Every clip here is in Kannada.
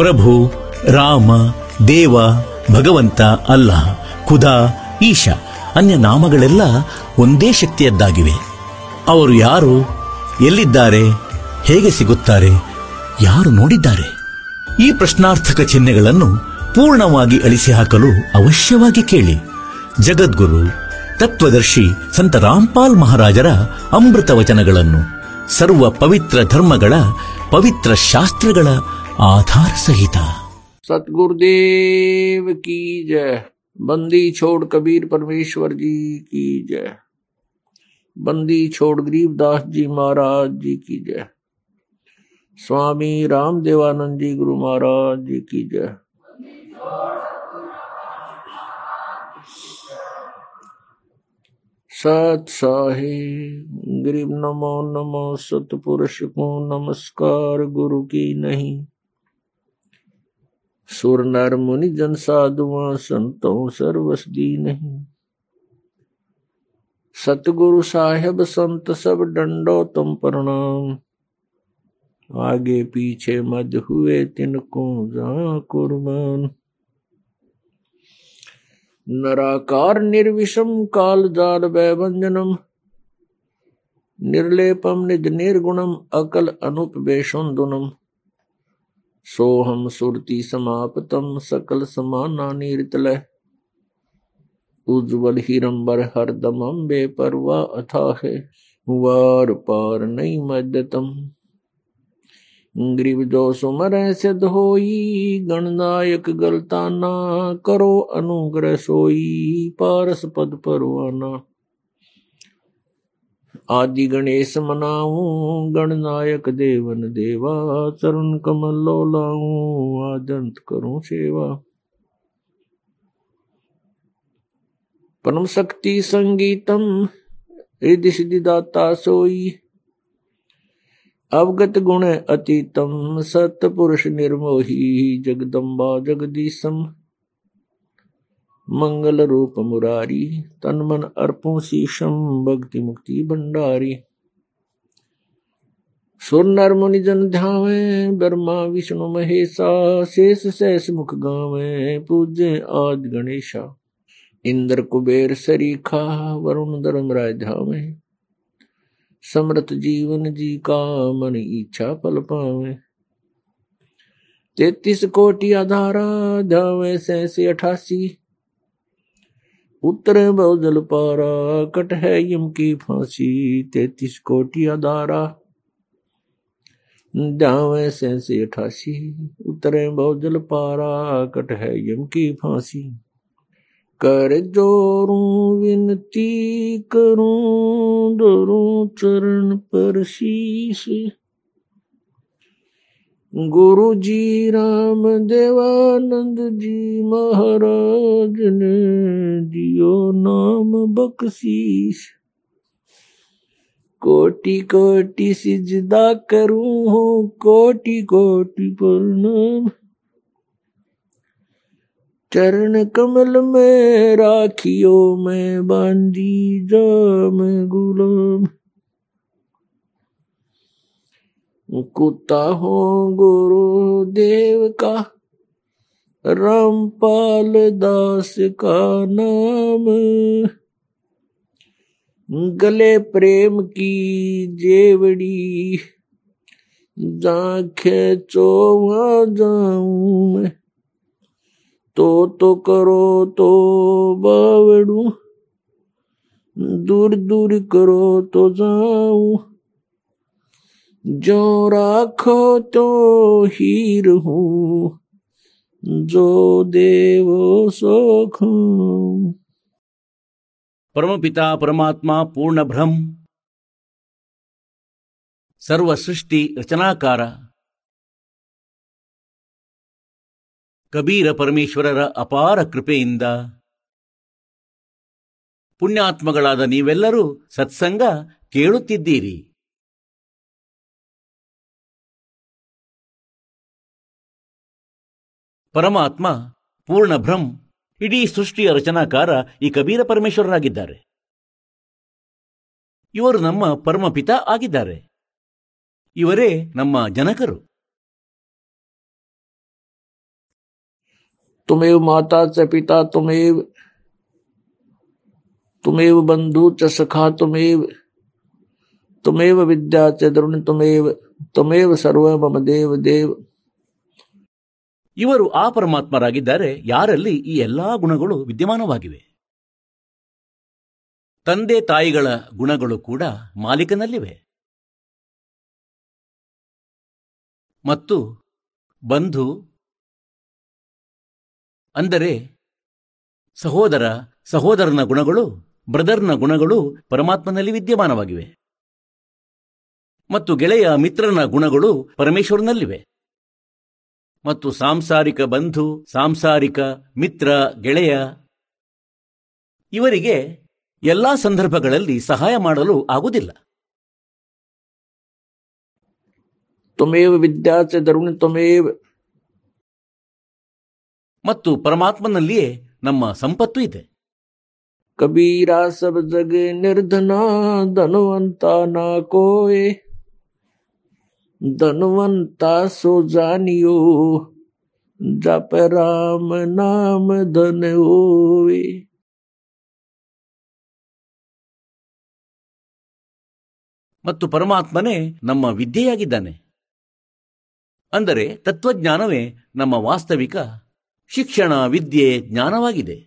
ಪ್ರಭು, ರಾಮ, ದೇವ, ಭಗವಂತ ಅಲ್ಲಾಹ್ ಖುದಾ, ಈಶಾ. ಅನ್ಯ ನಾಮಗಳೆಲ್ಲ ಒಂದೇ ಶಕ್ತಿಯದ್ದಾಗಿವೆ. ಅವರು ಯಾರು, ಎಲ್ಲಿದ್ದಾರೆ, ಹೇಗೆ ಸಿಗುತ್ತಾರೆ, ಯಾರು ನೋಡಿದ್ದಾರೆ? ಈ ಪ್ರಶ್ನಾರ್ಥಕ ಚಿಹ್ನೆಗಳನ್ನು ಪೂರ್ಣವಾಗಿ ಅಳಿಸಿ ಹಾಕಲು ಅವಶ್ಯವಾಗಿ ಕೇಳಿ. ಜಗದ್ಗುರು, ತತ್ವದರ್ಶಿ ಸಂತ ರಾಮ್ಪಾಲ್ ಮಹಾರಾಜರ ಅಮೃತ ವಚನಗಳನ್ನು, ಸರ್ವ ಪವಿತ್ರ ಧರ್ಮಗಳ ಪವಿತ್ರ ಶಾಸ್ತ್ರಗಳ आधार संहिता सतगुरुदेव की जय। बंदी छोड़ कबीर परमेश्वर जी की जय। बंदी छोड़ गरीबदास जी महाराज जी की जय। स्वामी रामदेवानंद जी गुरु महाराज जी की जय। सत साहे, गरीब नमो नमो, सतपुरुष को नमस्कार, गुरु की नहीं। सुर नर मुनि जन साधुआ संतों सर्वस नहीं। सतगुरु साहेब संत सब डंडो तुम प्रणाम आगे पीछे मद हुए तिनको जा कुर्बान। नराकार निर्विषम काल जाल वैभंजनम। निर्लेपम निज निर्गुणम अकल अनुपवेशुंदुनम सोहम सुरति समापतम सकल समाना नीरतलय उज्ज्वल हिरंबर हरदमम बेपरवा अथा है वार पार नहीं मद्यतम। ग्रीव जो सुमर सिद्ध होई गणनायक गलताना करो अनुग्रह सोई, पारस पद परवाना आदि गणेश मनाऊं, गणनायक देवन देवा, चरण कमल लो आदंत करूँ सेवा। परम शक्ति संगीतम रिधि सिद्धि दाता सोई। अवगत गुण अतीतम सत पुरुष निर्मोही, जगदम्बा जगदीशम। मंगल रूप मुरारी, तन मन अर्पो शीशम भक्ति मुक्ति भंडारी। सुर नर मुनि जन ध्यावे, ब्रह्मा, विष्णु, महेशा, शेष शेष मुख गावे पूजे आद गणेशा। इंद्र कुबेर सरीखा, वरुण धर्म राय ध्यावे समृत जीवन जी का मन इच्छा पल पावे। तैतीस कोटि आधारा ध्यावे सैसे अठासी। उत्तर बहुजल पारा, कट है यम की फांसी, तैतीस कोटि आधारा ध्यावे सैसे अठासी उत्तरे बहुजल पारा, कट है यम की फांसी। कर जोरू, विनती करूँ धरूं चरण पर शीश गुरु जी राम देवानंद जी महाराज ने दियो नाम बख्शीश। कोटि कोटि सिजदा करूँ कोटि कोटि प्रणाम। चरण कमल में राखियो, मैं बांधी जाम गुलाम। कुत्ता हो गुरु देव का रामपाल दास का नाम। गले प्रेम की जेवड़ी, जाखे चोवा जाऊँ मैं। तो तो करो तो बावड़ू, दूर दूर करो तो जाऊँ। जो राखो तो हीर हूँ जो देवो सोखूं ಪರಮಪಿತ ಪರಮಾತ್ಮ ಪೂರ್ಣ ಬ್ರಹ್ಮ ಸರ್ವ ಸೃಷ್ಟಿ ರಚನಾಕಾರ ಕಬೀರ ಪರಮೇಶ್ವರರ ಅಪಾರ ಕೃಪೆಯಿಂದ ಪುಣ್ಯಾತ್ಮಗಳಾದ ನೀವೆಲ್ಲರೂ ಸತ್ಸಂಗ ಕೇಳುತ್ತಿದ್ದೀರಿ ಪರಮಾತ್ಮ, ಪೂರ್ಣ ಭ್ರಂ ಇಡೀ ಸೃಷ್ಟಿಯ ರಚನಾಕಾರ ಈ ಕಬೀರ ಪರಮೇಶ್ವರರಾಗಿದ್ದಾರೆ ಇವರು ನಮ್ಮ ಪರಮಪಿತ ಆಗಿದ್ದಾರೆ. ಇವರೇ ನಮ್ಮ ಜನಕರು. ತುಮೇವ್ ಮಾತಾ ಚ ಪಿತಾ ತುಮೇವ್ ತುಮೇವ್ ಬಂಧು ಚ ಸಖಾ ತುಮೇವ್, ತುಮೇವ ವಿದ್ಯಾ ಚ ತುಮೇವ ತುಮೇವ್ ತುಮೇವ್ ಸರ್ವ ಮಮ ದೇವ ದೇವ್. ಇವರು ಆ ಪರಮಾತ್ಮರಾಗಿದ್ದಾರೆ, ಯಾರಲ್ಲಿ ಈ ಎಲ್ಲಾ ಗುಣಗಳು ವಿದ್ಯಮಾನವಾಗಿವೆ. ತಂದೆ ತಾಯಿಗಳ ಗುಣಗಳು ಕೂಡ ಮಾಲೀಕನಲ್ಲಿವೆ. ಮತ್ತು ಬಂಧು, ಅಂದರೆ ಸಹೋದರ, ಸಹೋದರನ ಗುಣಗಳು, ಬ್ರದರ್ನ ಗುಣಗಳು ಪರಮಾತ್ಮನಲ್ಲಿ ವಿದ್ಯಮಾನವಾಗಿವೆ. ಮತ್ತು ಗೆಳೆಯ, ಮಿತ್ರನ ಗುಣಗಳು ಪರಮೇಶ್ವರನಲ್ಲಿವೆ. ಮತ್ತು ಸಾಂಸಾರಿಕ ಬಂಧು ಸಾಂಸಾರಿಕ ಮಿತ್ರ ಗೆಳೆಯ. ಇವರಿಗೆ ಎಲ್ಲಾ ಸಂದರ್ಭಗಳಲ್ಲಿ ಸಹಾಯ ಮಾಡಲು ಆಗುವುದಿಲ್ಲ. ತೊಮೇವ ವಿದ್ಯಾರ್ಥಿ ದರುಣ ತೊಮೇವ ಮತ್ತು ಪರಮಾತ್ಮನಲ್ಲಿಯೇ ನಮ್ಮ ಸಂಪತ್ತು ಇದೆ. ಕಬೀರ ಸಬದಗೆ ನಿರ್ಧನ ಧನುವಂತ ನಾ ಕೋಯೆ धनवंता सो जानियो जप राम नाम धन होवे ಮತ್ತು ಪರಮಾತ್ಮನೇ ನಮ್ಮ ವಿದ್ಯೆಯಾಗಿದ್ದಾನೆ ಅಂದರೆ ತತ್ವಜ್ಞಾನವೇ ನಮ್ಮ ವಾಸ್ತವಿಕ ಶಿಕ್ಷಣ ವಿದ್ಯೆ ಜ್ಞಾನವಾಗಿದೆ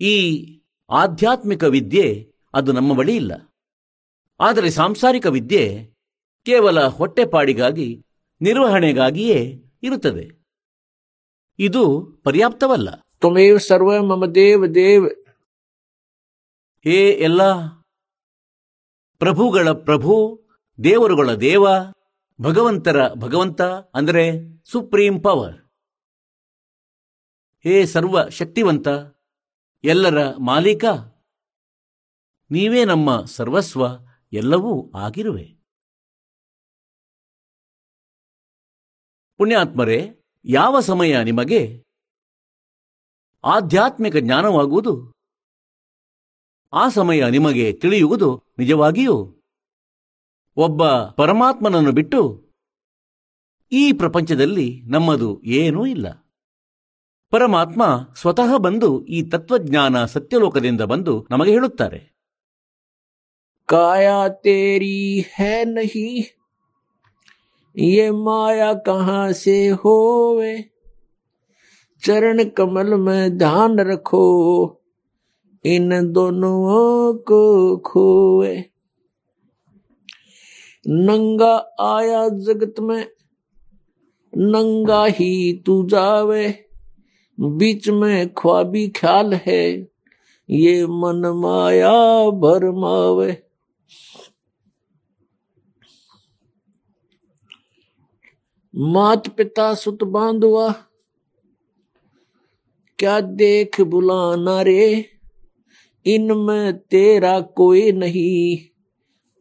ಈ ಆಧ್ಯಾತ್ಮಿಕ ವಿದ್ಯೆ ಅದು ನಮ್ಮ ಬಳಿ ಇಲ್ಲ ಆದರೆ ಸಾಂಸಾರಿಕ ವಿದ್ಯೆ ಕೇವಲ ಹೊಟ್ಟೆಪಾಡಿಗಾಗಿ ನಿರ್ವಹಣೆಗಾಗಿಯೇ ಇರುತ್ತದೆ. ಇದು ಪರ್ಯಾಪ್ತವಲ್ಲ. ತ್ವಮೇವ ಸರ್ವ ಮಮ ದೇವ ದೇವ್. ಹೇ ಎಲ್ಲ ಪ್ರಭುಗಳ ಪ್ರಭು ದೇವರುಗಳ ದೇವ ಭಗವಂತರ ಭಗವಂತ ಅಂದರೆ ಸುಪ್ರೀಂ ಪವರ್. ಹೇ ಸರ್ವ ಶಕ್ತಿವಂತ ಎಲ್ಲರ ಮಾಲೀಕ ನೀವೇ ನಮ್ಮ ಸರ್ವಸ್ವ ಎಲ್ಲವೂ ಆಗಿರುವೆ. ಪುಣ್ಯಾತ್ಮರೇ, ಯಾವ ಸಮಯ ನಿಮಗೆ? ಆಧ್ಯಾತ್ಮಿಕ ಜ್ಞಾನವಾಗುವುದು? ಆ ಸಮಯ ನಿಮಗೆ ತಿಳಿಯುವುದು ನಿಜವಾಗಿಯೂ? ಒಬ್ಬ ಪರಮಾತ್ಮನನ್ನು ಬಿಟ್ಟು ಈ ಪ್ರಪಂಚದಲ್ಲಿ ನಮ್ಮದು ಏನೂ ಇಲ್ಲ. ಪರಮಾತ್ಮ ಸ್ವತಃ ಬಂದು ಈ ತತ್ವಜ್ಞಾನ ಸತ್ಯಲೋಕದಿಂದ ಬಂದು ನಮಗೆ ಹೇಳುತ್ತಾರೆ. काया तेरी है नहीं? ये माया कहाँ से होवे? चरण कमल में ध्यान रखो, इन दोनों को खोए नंगा आया जगत में, नंगा ही तू जावे। बीच में ख्वाबी ख्याल है, ये मन माया भरमावे मात पिता सुत बांधुआ क्या देख बुलाना रे इनमें तेरा कोई नहीं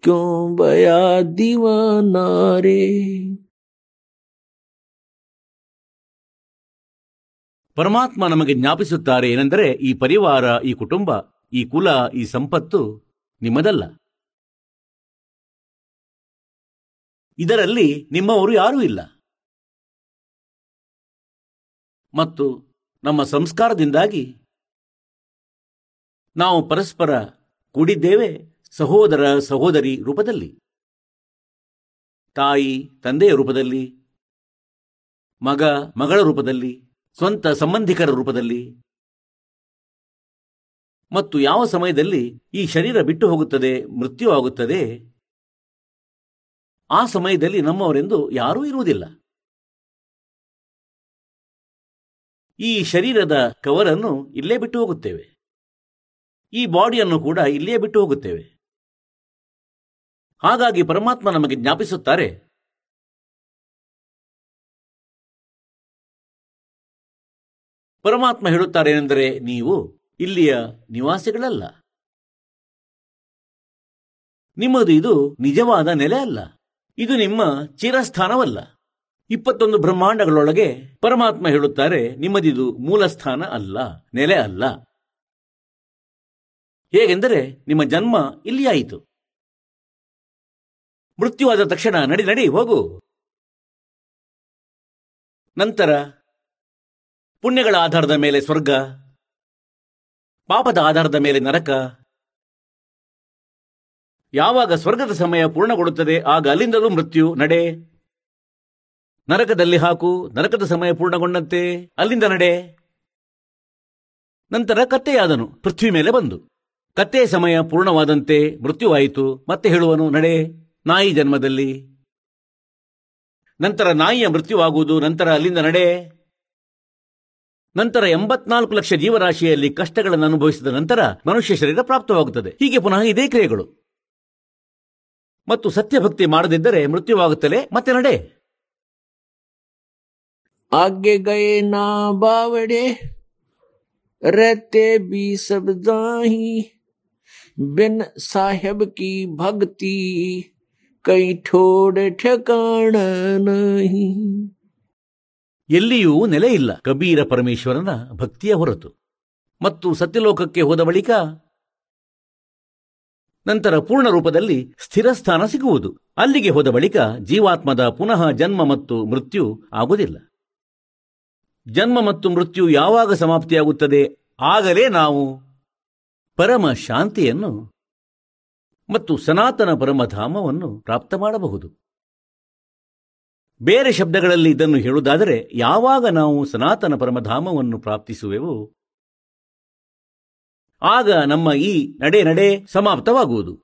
क्यों बया दीवाना रे ಪರಮಾತ್ಮ ನಮಗೆ ಜ್ಞಾಪಿಸುತ್ತಾರೆ ಏನೆಂದರೆ ಈ ಪರಿವಾರ ಈ ಕುಟುಂಬ ಈ ಕುಲ ಈ ಸಂಪತ್ತು ನಿಮ್ಮದಲ್ಲ ಇದರಲ್ಲಿ ನಿಮ್ಮವರು ಯಾರೂ ಇಲ್ಲ ಮತ್ತು ನಮ್ಮ ಸಂಸ್ಕಾರದಿಂದಾಗಿ ನಾವು ಪರಸ್ಪರ ಕೂಡಿದ್ದೇವೆ ಸಹೋದರ ಸಹೋದರಿ ರೂಪದಲ್ಲಿ. ತಾಯಿ ತಂದೆಯ ರೂಪದಲ್ಲಿ, ಮಗ ಮಗಳ ರೂಪದಲ್ಲಿ, ಸ್ವಂತ ಸಂಬಂಧಿಕರ ರೂಪದಲ್ಲಿ. ಮತ್ತು ಯಾವ ಸಮಯದಲ್ಲಿ ಈ ಶರೀರ ಬಿಟ್ಟು ಹೋಗುತ್ತದೆ, ಮೃತ್ಯು ಆಗುತ್ತದೆ, ಆ ಸಮಯದಲ್ಲಿ ನಮ್ಮವರೆಂದು ಯಾರೂ ಇರುವುದಿಲ್ಲ. ಈ ಶರೀರದ ಕವರನ್ನು ಇಲ್ಲೇ ಬಿಟ್ಟು ಹೋಗುತ್ತೇವೆ. ಈ ಬಾಡಿಯನ್ನು ಕೂಡ ಇಲ್ಲೇ ಬಿಟ್ಟು ಹೋಗುತ್ತೇವೆ. ಹಾಗಾಗಿ ಪರಮಾತ್ಮ ನಮಗೆ ಜ್ಞಾಪಿಸುತ್ತಾರೆ, ಪರಮಾತ್ಮ ಹೇಳುತ್ತಾರೆ ಏನೆಂದರೆ ನೀವು ಇಲ್ಲಿಯ ನಿವಾಸಿಗಳಲ್ಲ. ನಿಮ್ಮದು ಇದು ನಿಜವಾದ ನೆಲೆ ಅಲ್ಲ. ಇದು ನಿಮ್ಮ ಚಿರಸ್ಥಾನವಲ್ಲ. ಇಪ್ಪತ್ತೊಂದು ಬ್ರಹ್ಮಾಂಡಗಳೊಳಗೆ ಪರಮಾತ್ಮ ಹೇಳುತ್ತಾರೆ, ನಿಮ್ಮದಿದು ಮೂಲಸ್ಥಾನ ಅಲ್ಲ, ನೆಲೆ ಅಲ್ಲ. ಹೇಗೆಂದರೆ, ನಿಮ್ಮ ಜನ್ಮ ಇಲ್ಲಿ ಆಯಿತು ಮೃತ್ಯುವಾದ ತಕ್ಷಣ ನಡಿ ನಡಿ, ಹೋಗು. ನಂತರ, ಪುಣ್ಯಗಳ ಆಧಾರದ ಮೇಲೆ ಸ್ವರ್ಗ, ಪಾಪದ ಆಧಾರದ ಮೇಲೆ ನರಕ. ಯಾವಾಗ ಸ್ವರ್ಗದ ಸಮಯ ಪೂರ್ಣಗೊಳ್ಳುತ್ತದೆ, ಆಗ ಅಲ್ಲಿಂದಲೂ ಮೃತ್ಯು, ನಡೆ. ನರಕದಲ್ಲಿ ಹಾಕು, ನರಕದ ಸಮಯ ಪೂರ್ಣಗೊಂಡಂತೆ, ಅಲ್ಲಿಂದ ನಡೆ. ನಂತರ ಕತ್ತೆಯಾದನು, ಪೃಥ್ವಿ ಮೇಲೆ ಬಂದು. ಕತ್ತೆಯ ಸಮಯ ಪೂರ್ಣವಾದಂತೆ, ಮೃತ್ಯುವಾಯಿತು, ಮತ್ತೆ ಹೇಳುವನು, ನಡೆ, ನಾಯಿ ಜನ್ಮದಲ್ಲಿ. ನಂತರ ನಾಯಿಯ ಮೃತ್ಯುವಾಗುವುದು, ನಂತರ ಅಲ್ಲಿಂದ ನಡೆ. ನಂತರ ಎಂಬತ್ನಾಲ್ಕು ಲಕ್ಷ ಜೀವರಾಶಿಯಲ್ಲಿ ಕಷ್ಟಗಳನ್ನು ಅನುಭವಿಸಿದ ನಂತರ ಮನುಷ್ಯ ಶರೀರ ಪ್ರಾಪ್ತವಾಗುತ್ತದೆ. ಹೀಗೆ ಪುನಃ ಇದೇ ಕ್ರಿಯೆಗಳು. ಮತ್ತು ಸತ್ಯಭಕ್ತಿ ಮಾಡದಿದ್ದರೆ ಮೃತ್ಯುವಾಗುತ್ತಲೇ ಮತ್ತೆ ನಡೆ. आगे गए ना बावड़े रहते भी सब दाही बिन साहेब की भक्ति कई ठोड़ ठिकाण नहीं ಎಲ್ಲಿಯೂ ನೆಲೆ ಇಲ್ಲ ಕಬೀರ ಪರಮೇಶ್ವರನ ಭಕ್ತಿಯ ಹೊರತು ಮತ್ತು ಸತ್ಯಲೋಕಕ್ಕೆ ಹೋದ ಬಳಿಕ ನಂತರ ಪೂರ್ಣ ರೂಪದಲ್ಲಿ ಸ್ಥಿರಸ್ಥಾನ ಸಿಗುವುದು ಅಲ್ಲಿಗೆ ಹೋದ ಬಳಿಕ ಜೀವಾತ್ಮದ ಪುನಃ ಜನ್ಮ ಮತ್ತು ಮೃತ್ಯು ಆಗುವುದಿಲ್ಲ ಜನ್ಮ ಮತ್ತು ಮೃತ್ಯು ಯಾವಾಗ ಸಮಾಪ್ತಿಯಾಗುತ್ತದೆ? ಆಗಲೇ ನಾವು ಪರಮ ಶಾಂತಿಯನ್ನು ಮತ್ತು ಸನಾತನ ಪರಮಧಾಮವನ್ನು ಪ್ರಾಪ್ತ ಮಾಡಬಹುದು. ಬೇರೆ ಶಬ್ದಗಳಲ್ಲಿ ಇದನ್ನು ಹೇಳುವುದಾದರೆ, ಯಾವಾಗ ನಾವು ಸನಾತನ ಪರಮಧಾಮವನ್ನು ಪ್ರಾಪ್ತಿಸುವೆವು, ಆಗ ನಮ್ಮ ಈ ನಡೆ ನಡೆ ಸಮಾಪ್ತವಾಗುವುದು.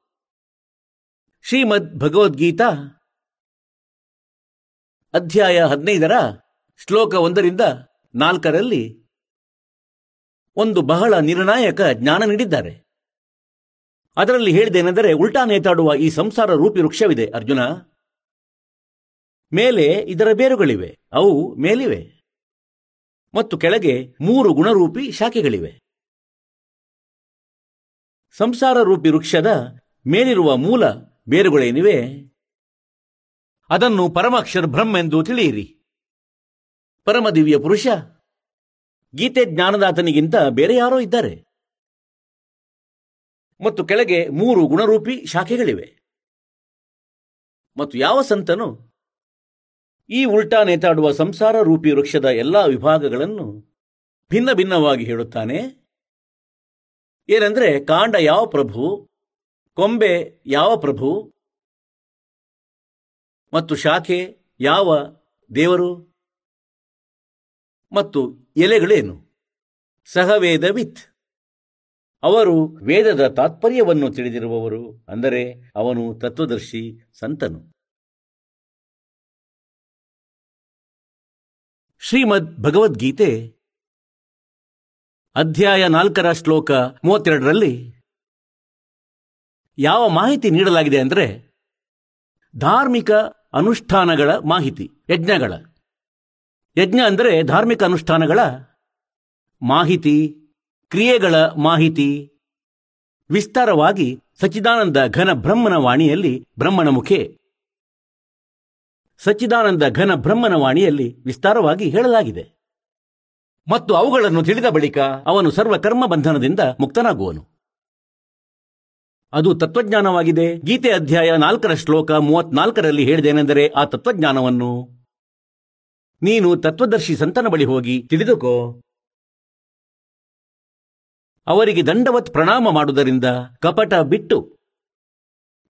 ಶ್ರೀಮದ್ ಭಗವದ್ಗೀತಾ ಅಧ್ಯಾಯ ಹದಿನೈದರ ಶ್ಲೋಕ ಒಂದರಿಂದ ನಾಲ್ಕರಲ್ಲಿ ಒಂದು ಬಹಳ ನಿರ್ಣಾಯಕ ಜ್ಞಾನ ನೀಡಿದ್ದಾರೆ. ಅದರಲ್ಲಿ ಹೇಳಿದೇನೆಂದರೆ ಉಲ್ಟಾ ನೇತಾಡುವ ಈ ಸಂಸಾರ ರೂಪಿ ವೃಕ್ಷವಿದೆ, ಅರ್ಜುನ. ಮೇಲೆ ಇದರ ಬೇರುಗಳಿವೆ, ಅವು ಮೇಲಿವೆ. ಮತ್ತು ಕೆಳಗೆ ಮೂರು ಗುಣರೂಪಿ ಶಾಖೆಗಳಿವೆ. ಸಂಸಾರ ರೂಪಿ ವೃಕ್ಷದ ಮೇಲಿರುವ ಮೂಲ ಬೇರುಗಳೇನಿವೆ? ಅದನ್ನು ಪರಮಾಕ್ಷರ ಬ್ರಹ್ಮ ಎಂದು ತಿಳಿಯಿರಿ. ಪರಮ ದಿವ್ಯ ಪುರುಷ. ಗೀತೆ ಜ್ಞಾನದಾತನಿಗಿಂತ ಬೇರೆ ಯಾರೋ ಇದ್ದಾರೆ. ಮತ್ತು ಕೆಳಗೆ ಮೂರು ಗುಣರೂಪಿ ಶಾಖೆಗಳಿವೆ. ಮತ್ತು ಯಾವ ಸಂತನು? ಈ ಉಲ್ಟಾ ನೇತಾಡುವ ಸಂಸಾರ ರೂಪಿ ವೃಕ್ಷದ ಎಲ್ಲಾ ವಿಭಾಗಗಳನ್ನು ಭಿನ್ನ ಭಿನ್ನವಾಗಿ ಹೇಳುತ್ತಾನೆ. ಏನೆಂದ್ರೆ ಕಾಂಡ ಯಾವ ಪ್ರಭು? ಕೊಂಬೆ ಯಾವ ಪ್ರಭು? ಮತ್ತು ಶಾಖೆ ಯಾವ ದೇವರು? ಮತ್ತು ಎಲೆಗಳೇನು? ಸಹವೇದವಿತ್. ಅವರು ವೇದದ ತಾತ್ಪರ್ಯವನ್ನು ತಿಳಿದಿರುವವರು, ಅಂದರೆ ಅವನು ತತ್ವದರ್ಶಿ, ಸಂತನು. ಶ್ರೀಮದ್ ಭಗವದ್ಗೀತೆ, ಅಧ್ಯಾಯ ನಾಲ್ಕರ ಶ್ಲೋಕ ಮೂವತ್ತೆರಡರಲ್ಲಿ, ಯಾವ ಮಾಹಿತಿ ನೀಡಲಾಗಿದೆ ಅಂದರೆ, ಧಾರ್ಮಿಕ ಅನುಷ್ಠಾನಗಳ ಮಾಹಿತಿ, ಯಜ್ಞಗಳ. ಯಜ್ಞ ಅಂದರೆ ಧಾರ್ಮಿಕ ಅನುಷ್ಠಾನಗಳ ಮಾಹಿತಿ, ಕ್ರಿಯೆಗಳ ಮಾಹಿತಿ. ವಿಸ್ತಾರವಾಗಿ ಸಚ್ಚಿದಾನಂದ ಘನ ಬ್ರಹ್ಮನ ವಾಣಿಯಲ್ಲಿ ಬ್ರಹ್ಮನ ಮುಖೆ. ಸಚ್ಚಿದಾನಂದ ಘನ ಬ್ರಹ್ಮನ ವಾಣಿಯಲ್ಲಿ ವಿಸ್ತಾರವಾಗಿ ಹೇಳಲಾಗಿದೆ. ಮತ್ತು ಅವುಗಳನ್ನು ತಿಳಿದ ಬಳಿಕ ಅವನು ಸರ್ವ ಕರ್ಮ ಬಂಧನದಿಂದ ಮುಕ್ತನಾಗುವನು. ಅದು ತತ್ವಜ್ಞಾನವಾಗಿದೆ. ಗೀತೆ ಅಧ್ಯಾಯ ನಾಲ್ಕರ ಶ್ಲೋಕ ಮೂವತ್ನಾಲ್ಕರಲ್ಲಿ ಹೇಳಿದೇನೆಂದರೆ ಆ ತತ್ವಜ್ಞಾನವನ್ನು ನೀನು ತತ್ವದರ್ಶಿ ಸಂತನ ಬಳಿ ಹೋಗಿ ತಿಳಿದುಕೋ. ಅವರಿಗೆ ದಂಡವತ್ ಪ್ರಣಾಮ ಮಾಡುವುದರಿಂದ ಕಪಟ ಬಿಟ್ಟು.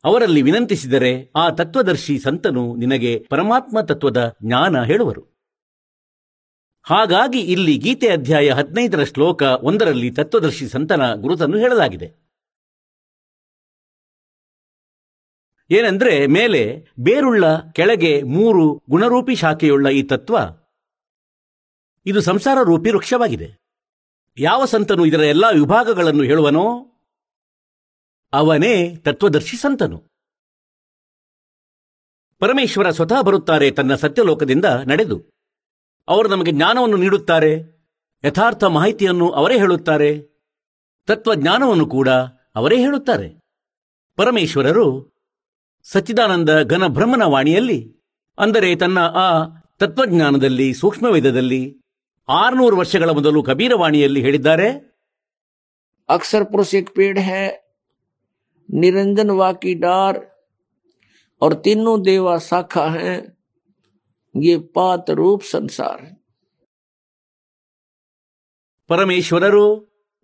ಅವರಲ್ಲಿ ವಿನಂತಿಸಿದರೆ ಆ ತತ್ವದರ್ಶಿ ಸಂತನು ನಿನಗೆ ಪರಮಾತ್ಮ ತತ್ವದ ಜ್ಞಾನ ಹೇಳುವರು. ಹಾಗಾಗಿ ಇಲ್ಲಿ ಗೀತೆ ಅಧ್ಯಾಯ ಹದಿನೈದರ ಶ್ಲೋಕ ಒಂದರಲ್ಲಿ ತತ್ವದರ್ಶಿ ಸಂತನ ಗುರುತನ್ನು ಹೇಳಲಾಗಿದೆ. ಏನೆಂದ್ರೆ ಮೇಲೆ ಬೇರುಳ್ಳ ಕೆಳಗೆ ಮೂರು ಗುಣರೂಪಿ ಶಾಖೆಯುಳ್ಳ ಈ ತತ್ವ. ಇದು ಸಂಸಾರ ರೂಪಿ ವೃಕ್ಷವಾಗಿದೆ. ಯಾವ ಸಂತನು ಇದರ ಎಲ್ಲಾ ವಿಭಾಗಗಳನ್ನು ಹೇಳುವನೋ ಅವನೇ ತತ್ವದರ್ಶಿ ಸಂತನು. ಪರಮೇಶ್ವರ ಸ್ವತಃ ಬರುತ್ತಾರೆ ತನ್ನ ಸತ್ಯಲೋಕದಿಂದ ನಡೆದು. ಅವರು ನಮಗೆ ಜ್ಞಾನವನ್ನು ನೀಡುತ್ತಾರೆ, ಯಥಾರ್ಥ ಮಾಹಿತಿಯನ್ನು ಅವರೇ ಹೇಳುತ್ತಾರೆ, ತತ್ವಜ್ಞಾನವನ್ನು ಕೂಡ ಅವರೇ ಹೇಳುತ್ತಾರೆ. ಪರಮೇಶ್ವರರು ಸಚ್ಚಿದಾನಂದ ಘನ ಬ್ರಹ್ಮನ ವಾಣಿಯಲ್ಲಿ ಅಂದರೆ ತನ್ನ ಆ ತತ್ವಜ್ಞಾನದಲ್ಲಿ ಸೂಕ್ಷ್ಮವೇದದಲ್ಲಿ ಆರುನೂರು ವರ್ಷಗಳ ಮೊದಲು ಕಬೀರವಾಣಿಯಲ್ಲಿ ಹೇಳಿದ್ದಾರೆ अक्षर पुरुष एक पेड़ है निरंजन वा की डार और तीनों देवा शाखा हैं ये पात रूप संसार है ಪರಮೇಶ್ವರರು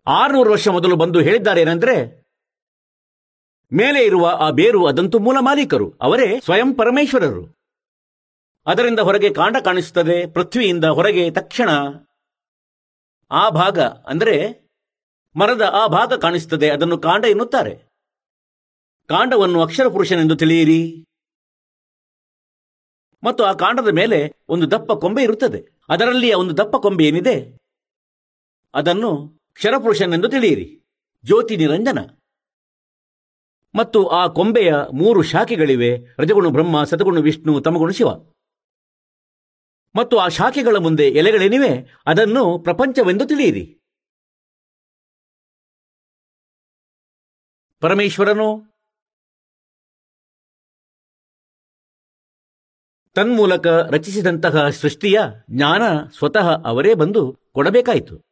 ಆರುನೂರು ವರ್ಷ ಮೊದಲು ಬಂದು ಹೇಳಿದ್ದಾರೇನೆಂದ್ರೆ ಮೇಲೆ ಇರುವ ಆ ಬೇರು ಅದಂತೂ ಮೂಲ ಮಾಲೀಕರು, ಅವರೇ ಸ್ವಯಂ ಪರಮೇಶ್ವರರು. ಅದರಿಂದ ಹೊರಗೆ ಕಾಂಡ ಕಾಣಿಸುತ್ತದೆ, ಪೃಥ್ವಿಯಿಂದ ಹೊರಗೆ ತಕ್ಷಣ ಆ ಭಾಗ, ಅಂದರೆ ಮರದ ಆ ಭಾಗ ಕಾಣಿಸುತ್ತದೆ, ಅದನ್ನು ಕಾಂಡ ಎನ್ನುತ್ತಾರೆ. ಕಾಂಡವನ್ನು ಅಕ್ಷರ ಪುರುಷನೆಂದು ತಿಳಿಯಿರಿ. ಮತ್ತು ಆ ಕಾಂಡದ ಮೇಲೆ ಒಂದು ದಪ್ಪ ಕೊಂಬೆ ಇರುತ್ತದೆ. ಅದರಲ್ಲಿ ಒಂದು ದಪ್ಪ ಕೊಂಬೆ ಏನಿದೆ? ಅದನ್ನು ಕ್ಷರಪುರುಷನೆಂದು ತಿಳಿಯಿರಿ. ಜ್ಯೋತಿ ನಿರಂಜನ. ಮತ್ತು ಆ ಕೊಂಬೆಯ ಮೂರು ಶಾಖೆಗಳಿವೆ. ರಜಗುಣ ಬ್ರಹ್ಮ ಸತಗುಣ ವಿಷ್ಣು, ತಮಗುಣ ಶಿವ. ಮತ್ತು ಆ ಶಾಖೆಗಳ ಮುಂದೆ ಎಲೆಗಳೇನಿವೆ? ಅದನ್ನು ಪ್ರಪಂಚವೆಂದು ತಿಳಿಯಿರಿ. ಪರಮೇಶ್ವರನು ತನ್ಮೂಲಕ ರಚಿಸಿದಂತಹ ಸೃಷ್ಟಿಯ ಜ್ಞಾನ ಸ್ವತಃ ಅವರೇ ಬಂದು ಕೊಡಬೇಕಾಯಿತು.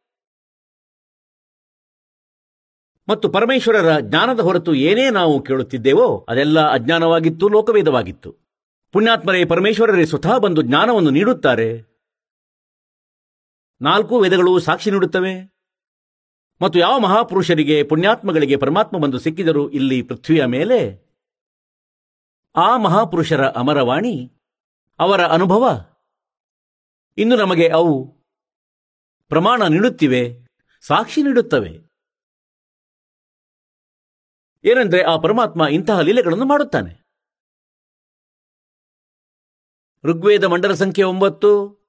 ಮತ್ತು ಪರಮೇಶ್ವರರ ಜ್ಞಾನದ ಹೊರತು ಏನೇ ನಾವು ಕೇಳುತ್ತಿದ್ದೇವೋ ಅದೆಲ್ಲ ಅಜ್ಞಾನವಾಗಿತ್ತು, ಲೋಕವೇದವಾಗಿತ್ತು. ಪುಣ್ಯಾತ್ಮರೇ, ಪರಮೇಶ್ವರರೇ ಸ್ವತಃ ಬಂದು ಜ್ಞಾನವನ್ನು ನೀಡುತ್ತಾರೆ. ನಾಲ್ಕು ವೇದಗಳು ಸಾಕ್ಷಿ ನೀಡುತ್ತವೆ. ಮತ್ತು ಯಾವ ಮಹಾಪುರುಷರಿಗೆ, ಪುಣ್ಯಾತ್ಮಗಳಿಗೆ ಪರಮಾತ್ಮ ಬಂದು ಸಿಕ್ಕಿದರು ಇಲ್ಲಿ ಪೃಥ್ವಿಯ ಮೇಲೆ? ಆ ಮಹಾಪುರುಷರ ಅಮರವಾಣಿ, ಅವರ ಅನುಭವ? ಇನ್ನು ನಮಗೆ ಅವು ಪ್ರಮಾಣ ನೀಡುತ್ತಿವೆ, ಸಾಕ್ಷಿ ನೀಡುತ್ತವೆ. ಏನೆಂದ್ರೆ ಆ ಪರಮಾತ್ಮ ಇಂತಹ ಲೀಲೆಗಳನ್ನು ಮಾಡುತ್ತಾನೆ. ಋಗ್ವೇದ ಮಂಡಲ ಸಂಖ್ಯೆ ಒಂಬತ್ತು,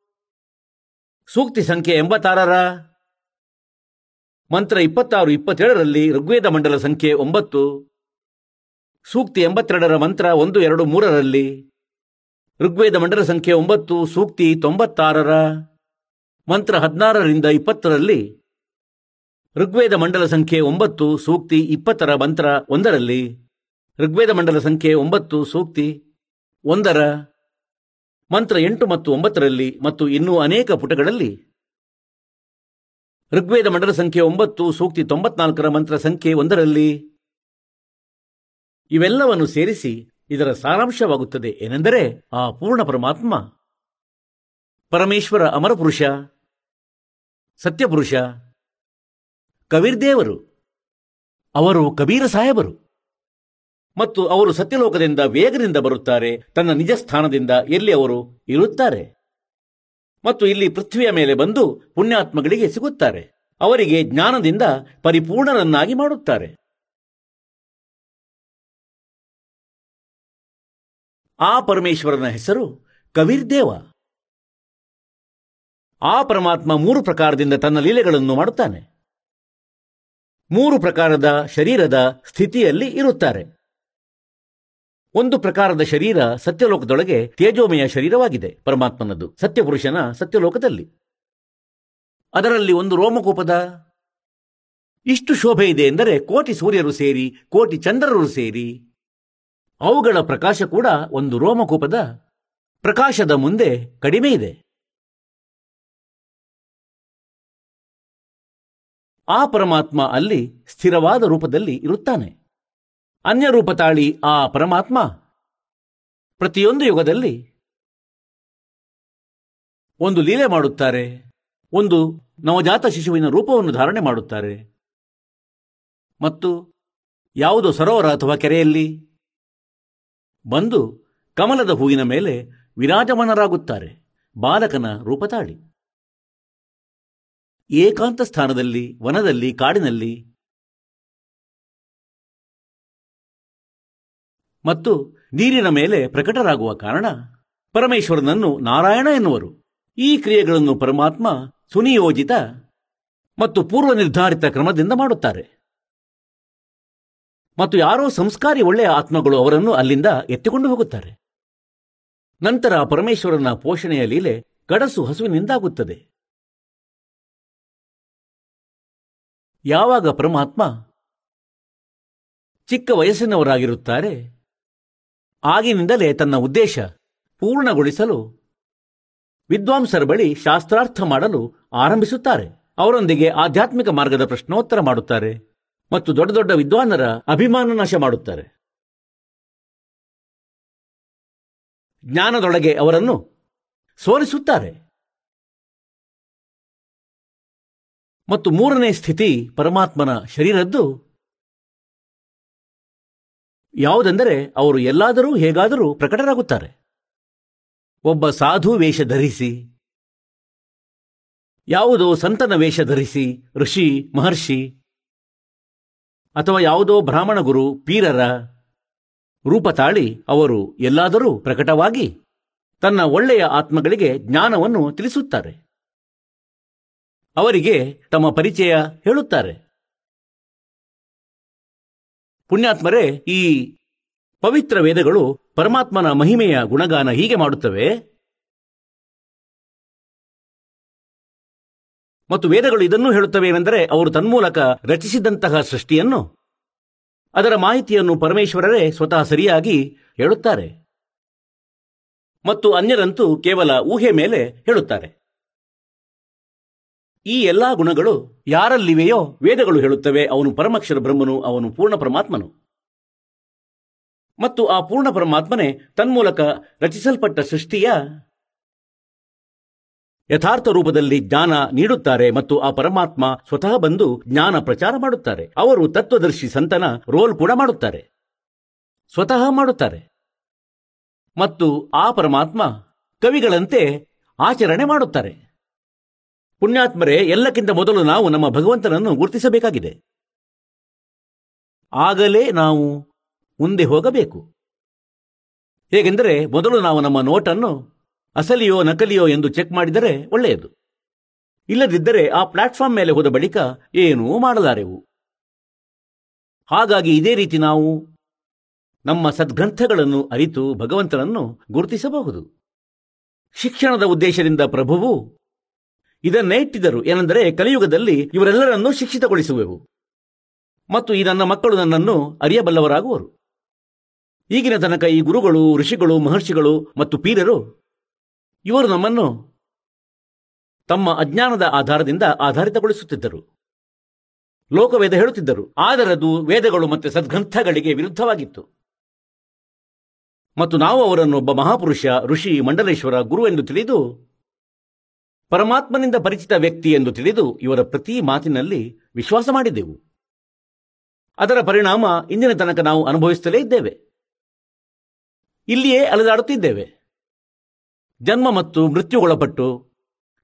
ಸೂಕ್ತಿ ಸಂಖ್ಯೆ ಎಂಬತ್ತಾರರ ಮಂತ್ರ ಇಪ್ಪತ್ತಾರು, ಇಪ್ಪತ್ತೇಳರಲ್ಲಿ ಋಗ್ವೇದ ಮಂಡಲ ಸಂಖ್ಯೆ ಒಂಬತ್ತು, ಸೂಕ್ತಿ ಎಂಬತ್ತೆರಡರ ಮಂತ್ರ ಒಂದು, ಎರಡು, ಮೂರರಲ್ಲಿ ಋಗ್ವೇದ ಮಂಡಲ ಸಂಖ್ಯೆ ಒಂಬತ್ತು, ಸೂಕ್ತಿ ತೊಂಬತ್ತಾರರ ಮಂತ್ರ ಹದಿನಾರರಿಂದ ಇಪ್ಪತ್ತರಲ್ಲಿ ಋಗ್ವೇದ ಮಂಡಲ ಸಂಖ್ಯೆ ಒಂಬತ್ತು, ಸೂಕ್ತಿ ಇಪ್ಪತ್ತರ ಮಂತ್ರ ಒಂದರಲ್ಲಿ. ಋಗ್ವೇದ ಮಂಡಲ ಸಂಖ್ಯೆ ಒಂಬತ್ತು, ಸೂಕ್ತಿ ಒಂದರ ಮಂತ್ರ ಎಂಟು ಮತ್ತು ಒಂಬತ್ತರಲ್ಲಿ ಮತ್ತು ಇನ್ನೂ ಅನೇಕ ಪುಟಗಳಲ್ಲಿ. ಋಗ್ವೇದ ಮಂಡಲ ಸಂಖ್ಯೆ ಒಂಬತ್ತು, ಸೂಕ್ತಿ ತೊಂಬತ್ನಾಲ್ಕರ ಮಂತ್ರ ಸಂಖ್ಯೆ ಒಂದರಲ್ಲಿ. ಇವೆಲ್ಲವನ್ನು ಸೇರಿಸಿ ಇದರ ಸಾರಾಂಶವಾಗುತ್ತದೆ ಏನೆಂದರೆ ಆ ಪೂರ್ಣ ಪರಮಾತ್ಮ. ಪರಮೇಶ್ವರ ಅಮರಪುರುಷ, ಸತ್ಯಪುರುಷ ಕಬೀರ್ದೇವರು ಅವರು ಕಬೀರ ಸಾಹೇಬರು. ಮತ್ತು ಅವರು ಸತ್ಯಲೋಕದಿಂದ ವೇಗದಿಂದ ಬರುತ್ತಾರೆ, ತನ್ನ ನಿಜ ಸ್ಥಾನದಿಂದ ಎಲ್ಲಿ ಅವರು ಇರುತ್ತಾರೆ. ಮತ್ತು ಇಲ್ಲಿ ಪೃಥ್ವಿಯ ಮೇಲೆ ಬಂದು ಪುಣ್ಯಾತ್ಮಗಳಿಗೆ ಸಿಗುತ್ತಾರೆ. ಅವರಿಗೆ ಜ್ಞಾನದಿಂದ ಪರಿಪೂರ್ಣರನ್ನಾಗಿ ಮಾಡುತ್ತಾರೆ. ಆ ಪರಮೇಶ್ವರನ ಹೆಸರು ಕವಿರ್ದೇವ ಆ ಪರಮಾತ್ಮ ಮೂರು ಪ್ರಕಾರದಿಂದ ತನ್ನ ಲೀಲೆಗಳನ್ನು ಮಾಡುತ್ತಾನೆ. ಮೂರು ಪ್ರಕಾರದ ಶರೀರದ ಸ್ಥಿತಿಯಲ್ಲಿ ಇರುತ್ತಾರೆ. ಒಂದು ಪ್ರಕಾರದ ಶರೀರ ಸತ್ಯಲೋಕದೊಳಗೆ ತೇಜೋಮಯ ಶರೀರವಾಗಿದೆ ಪರಮಾತ್ಮನದು ಸತ್ಯಪುರುಷನ ಸತ್ಯಲೋಕದಲ್ಲಿ. ಅದರಲ್ಲಿ ಒಂದು ರೋಮಕೂಪದ ಇಷ್ಟು ಶೋಭೆ ಇದೆ ಎಂದರೆ ಕೋಟಿ ಸೂರ್ಯರು ಸೇರಿ, ಕೋಟಿ ಚಂದ್ರರು ಸೇರಿ, ಅವುಗಳ ಪ್ರಕಾಶ ಕೂಡ ಒಂದು ರೋಮಕೂಪದ ಪ್ರಕಾಶದ ಮುಂದೆ ಕಡಿಮೆ ಇದೆ. ಆ ಪರಮಾತ್ಮ ಅಲ್ಲಿ ಸ್ಥಿರವಾದ ರೂಪದಲ್ಲಿ ಇರುತ್ತಾನೆ. ಅನ್ಯ ರೂಪ ತಾಳಿ ಆ ಪರಮಾತ್ಮ ಪ್ರತಿಯೊಂದು ಯುಗದಲ್ಲಿ ಒಂದು ಲೀಲೆ ಮಾಡುತ್ತಾರೆ, ಒಂದು ನವಜಾತ ಶಿಶುವಿನ ರೂಪವನ್ನು ಧಾರಣೆ ಮಾಡುತ್ತಾರೆ. ಮತ್ತು ಯಾವುದೋ ಸರೋವರ ಅಥವಾ ಕೆರೆಯಲ್ಲಿ ಬಂದು ಕಮಲದ ಹೂವಿನ ಮೇಲೆ ವಿರಾಜಮಾನರಾಗುತ್ತಾರೆ, ಬಾಲಕನ ರೂಪ ತಾಳಿ. ಏಕಾಂತ ಸ್ಥಾನದಲ್ಲಿ, ವನದಲ್ಲಿ, ಕಾಡಿನಲ್ಲಿ ಮತ್ತು ನೀರಿನ ಮೇಲೆ ಪ್ರಕಟರಾಗುವ ಕಾರಣ ಪರಮೇಶ್ವರನನ್ನು ನಾರಾಯಣ ಎನ್ನುವರು. ಈ ಕ್ರಿಯೆಗಳನ್ನು ಪರಮಾತ್ಮ ಸುನಿಯೋಜಿತ ಮತ್ತು ಪೂರ್ವ ನಿರ್ಧಾರಿತ ಕ್ರಮದಿಂದ ಮಾಡುತ್ತಾರೆ. ಮತ್ತು ಯಾರೋ ಸಂಸ್ಕಾರಿ ಒಳ್ಳೆಯ ಆತ್ಮಗಳು ಅವರನ್ನು ಅಲ್ಲಿಂದ ಎತ್ತಿಕೊಂಡು ಹೋಗುತ್ತಾರೆ. ನಂತರ ಪರಮೇಶ್ವರನ ಪೋಷಣೆಯ ಲೀಲೆ ಗಡಸು ಹಸುವಿನಿಂದಾಗುತ್ತದೆ. ಯಾವಾಗ ಪರಮಾತ್ಮ ಚಿಕ್ಕ ವಯಸ್ಸಿನವರಾಗಿರುತ್ತಾರೆ, ಆಗಿನಿಂದಲೇ ತನ್ನ ಉದ್ದೇಶ ಪೂರ್ಣಗೊಳಿಸಲು ವಿದ್ವಾಂಸರ ಬಳಿ ಶಾಸ್ತ್ರಾರ್ಥ ಮಾಡಲು ಆರಂಭಿಸುತ್ತಾರೆ. ಅವರೊಂದಿಗೆ ಆಧ್ಯಾತ್ಮಿಕ ಮಾರ್ಗದ ಪ್ರಶ್ನೋತ್ತರ ಮಾಡುತ್ತಾರೆ ಮತ್ತು ದೊಡ್ಡ ದೊಡ್ಡ ವಿದ್ವಾನರ ಅಭಿಮಾನ ನಾಶ ಮಾಡುತ್ತಾರೆ. ಜ್ಞಾನದೊಳಗೆ ಅವರನ್ನು ಸೋಲಿಸುತ್ತಾರೆ. ಮತ್ತು ಮೂರನೇ ಸ್ಥಿತಿ ಪರಮಾತ್ಮನ ಶರೀರದ್ದು. ಯಾವುದೆಂದರೆ ಅವರು ಎಲ್ಲಾದರೂ ಹೇಗಾದರೂ ಪ್ರಕಟರಾಗುತ್ತಾರೆ. ಒಬ್ಬ ಸಾಧು ವೇಷ ಧರಿಸಿ, ಯಾವುದೋ ಸಂತನ ವೇಷ ಧರಿಸಿ, ಋಷಿ, ಮಹರ್ಷಿ, ಅಥವಾ ಯಾವುದೋ ಬ್ರಾಹ್ಮಣ ಗುರು, ಪೀರರ ರೂಪ ತಾಳಿ ಅವರು ಎಲ್ಲಾದರೂ ಪ್ರಕಟವಾಗಿ ತನ್ನ ಒಳ್ಳೆಯ ಆತ್ಮಗಳಿಗೆ ಜ್ಞಾನವನ್ನು ತಿಳಿಸುತ್ತಾರೆ. ಅವರಿಗೆ ತಮ್ಮ ಪರಿಚಯ ಹೇಳುತ್ತಾರೆ. ಪುಣ್ಯಾತ್ಮರೇ, ಈ ಪವಿತ್ರ ವೇದಗಳು ಪರಮಾತ್ಮನ ಮಹಿಮೆಯ ಗುಣಗಾನ ಹೀಗೆ ಮಾಡುತ್ತವೆ. ಮತ್ತು ವೇದಗಳು ಇದನ್ನು ಹೇಳುತ್ತವೆ ಏನೆಂದರೆ ಅವರು ತನ್ಮೂಲಕ ರಚಿಸಿದಂತಹ ಸೃಷ್ಟಿಯನ್ನು, ಅದರ ಮಾಹಿತಿಯನ್ನು ಪರಮೇಶ್ವರರೇ ಸ್ವತಃ ಸರಿಯಾಗಿ ಹೇಳುತ್ತಾರೆ. ಮತ್ತು ಅನ್ಯರಂತೂ ಕೇವಲ ಊಹೆ ಮೇಲೆ ಹೇಳುತ್ತಾರೆ. ಈ ಎಲ್ಲಾ ಗುಣಗಳು ಯಾರಲ್ಲಿವೆಯೋ ವೇದಗಳು ಹೇಳುತ್ತವೆ, ಅವನು ಪರಮಕ್ಷರ ಬ್ರಹ್ಮನು, ಅವನು ಪೂರ್ಣ ಪರಮಾತ್ಮನು. ಮತ್ತು ಆ ಪೂರ್ಣ ಪರಮಾತ್ಮನೇ ತನ್ಮೂಲಕ ರಚಿಸಲ್ಪಟ್ಟ ಸೃಷ್ಟಿಯ ಯಥಾರ್ಥ ರೂಪದಲ್ಲಿ ಜ್ಞಾನ ನೀಡುತ್ತಾರೆ ಮತ್ತು ಆ ಪರಮಾತ್ಮ ಸ್ವತಃ ಬಂದು ಜ್ಞಾನ ಪ್ರಚಾರ ಮಾಡುತ್ತಾರೆ. ಅವರು ತತ್ವದರ್ಶಿ ಸಂತನ ರೋಲ್ ಕೂಡ ಮಾಡುತ್ತಾರೆ. ಸ್ವತಃ ಮಾಡುತ್ತಾರೆ. ಮತ್ತು ಆ ಪರಮಾತ್ಮ ಕವಿಗಳಂತೆ ಆಚರಣೆ ಮಾಡುತ್ತಾರೆ. ಪುಣ್ಯಾತ್ಮರೇ, ಎಲ್ಲಕ್ಕಿಂತ ಮೊದಲು ನಾವು ನಮ್ಮ ಭಗವಂತನನ್ನು ಗುರುತಿಸಬೇಕಾಗಿದೆ. ಆಗಲೇ ನಾವು ಮುಂದೆ ಹೋಗಬೇಕು. ಹೇಗೆಂದರೆ, ಮೊದಲು ನಾವು ನಮ್ಮ ನೋಟನ್ನು ಅಸಲಿಯೋ ನಕಲಿಯೋ ಎಂದು ಚೆಕ್ ಮಾಡಿದರೆ ಒಳ್ಳೆಯದು. ಇಲ್ಲದಿದ್ದರೆ ಆ ಪ್ಲಾಟ್ಫಾರ್ಮ್ ಮೇಲೆ ಹೋದ ಬಳಿಕ ಏನೂ ಮಾಡಲಾರೆವು. ಹಾಗಾಗಿ ಇದೇ ರೀತಿ ನಾವು ನಮ್ಮ ಸದ್ಗ್ರಂಥಗಳನ್ನು ಅರಿತು ಭಗವಂತನನ್ನು ಗುರುತಿಸಬಹುದು. ಶಿಕ್ಷಣದ ಉದ್ದೇಶದಿಂದ ಪ್ರಭುವು ಇದನ್ನೇ ಇಟ್ಟಿದ್ದರು. ಏನೆಂದರೆ ಕಲಿಯುಗದಲ್ಲಿ ಇವರೆಲ್ಲರನ್ನೂ ಶಿಕ್ಷಿತಗೊಳಿಸುವೆವು. ಮತ್ತು ಈ ನನ್ನ ಮಕ್ಕಳು ನನ್ನನ್ನು ಅರಿಯಬಲ್ಲವರಾಗುವರು. ಈಗಿನ ತನಕ ಈ ಗುರುಗಳು, ಋಷಿಗಳು, ಮಹರ್ಷಿಗಳು ಮತ್ತು ಪೀರರು ಇವರು ನಮ್ಮನ್ನು ತಮ್ಮ ಅಜ್ಞಾನದ ಆಧಾರದಿಂದ ಆಧಾರಿತಗೊಳಿಸುತ್ತಿದ್ದರು. ಲೋಕವೇದ ಹೇಳುತ್ತಿದ್ದರು. ಆದರದು ವೇದಗಳು ಮತ್ತು ಸದ್ಗ್ರಂಥಗಳಿಗೆ ವಿರುದ್ಧವಾಗಿತ್ತು. ಮತ್ತು ನಾವು ಅವರನ್ನು ಒಬ್ಬ ಮಹಾಪುರುಷ, ಋಷಿ, ಮಂಡಲೇಶ್ವರ ಗುರು ಎಂದು ತಿಳಿದು ಪರಮಾತ್ಮನಿಂದ ಪರಿಚಿತ ವ್ಯಕ್ತಿ ಎಂದು ತಿಳಿದು ಇವರ ಪ್ರತಿ ಮಾತಿನಲ್ಲಿ ವಿಶ್ವಾಸ ಮಾಡಿದೆವು. ಅದರ ಪರಿಣಾಮ ಇಂದಿನ ತನಕ ನಾವು ಅನುಭವಿಸುತ್ತಲೇ ಇದ್ದೇವೆ. ಇಲ್ಲಿಯೇ ಅಲೆದಾಡುತ್ತಿದ್ದೇವೆ. ಜನ್ಮ ಮತ್ತು ಮೃತ್ಯುಗೊಳಪಟ್ಟು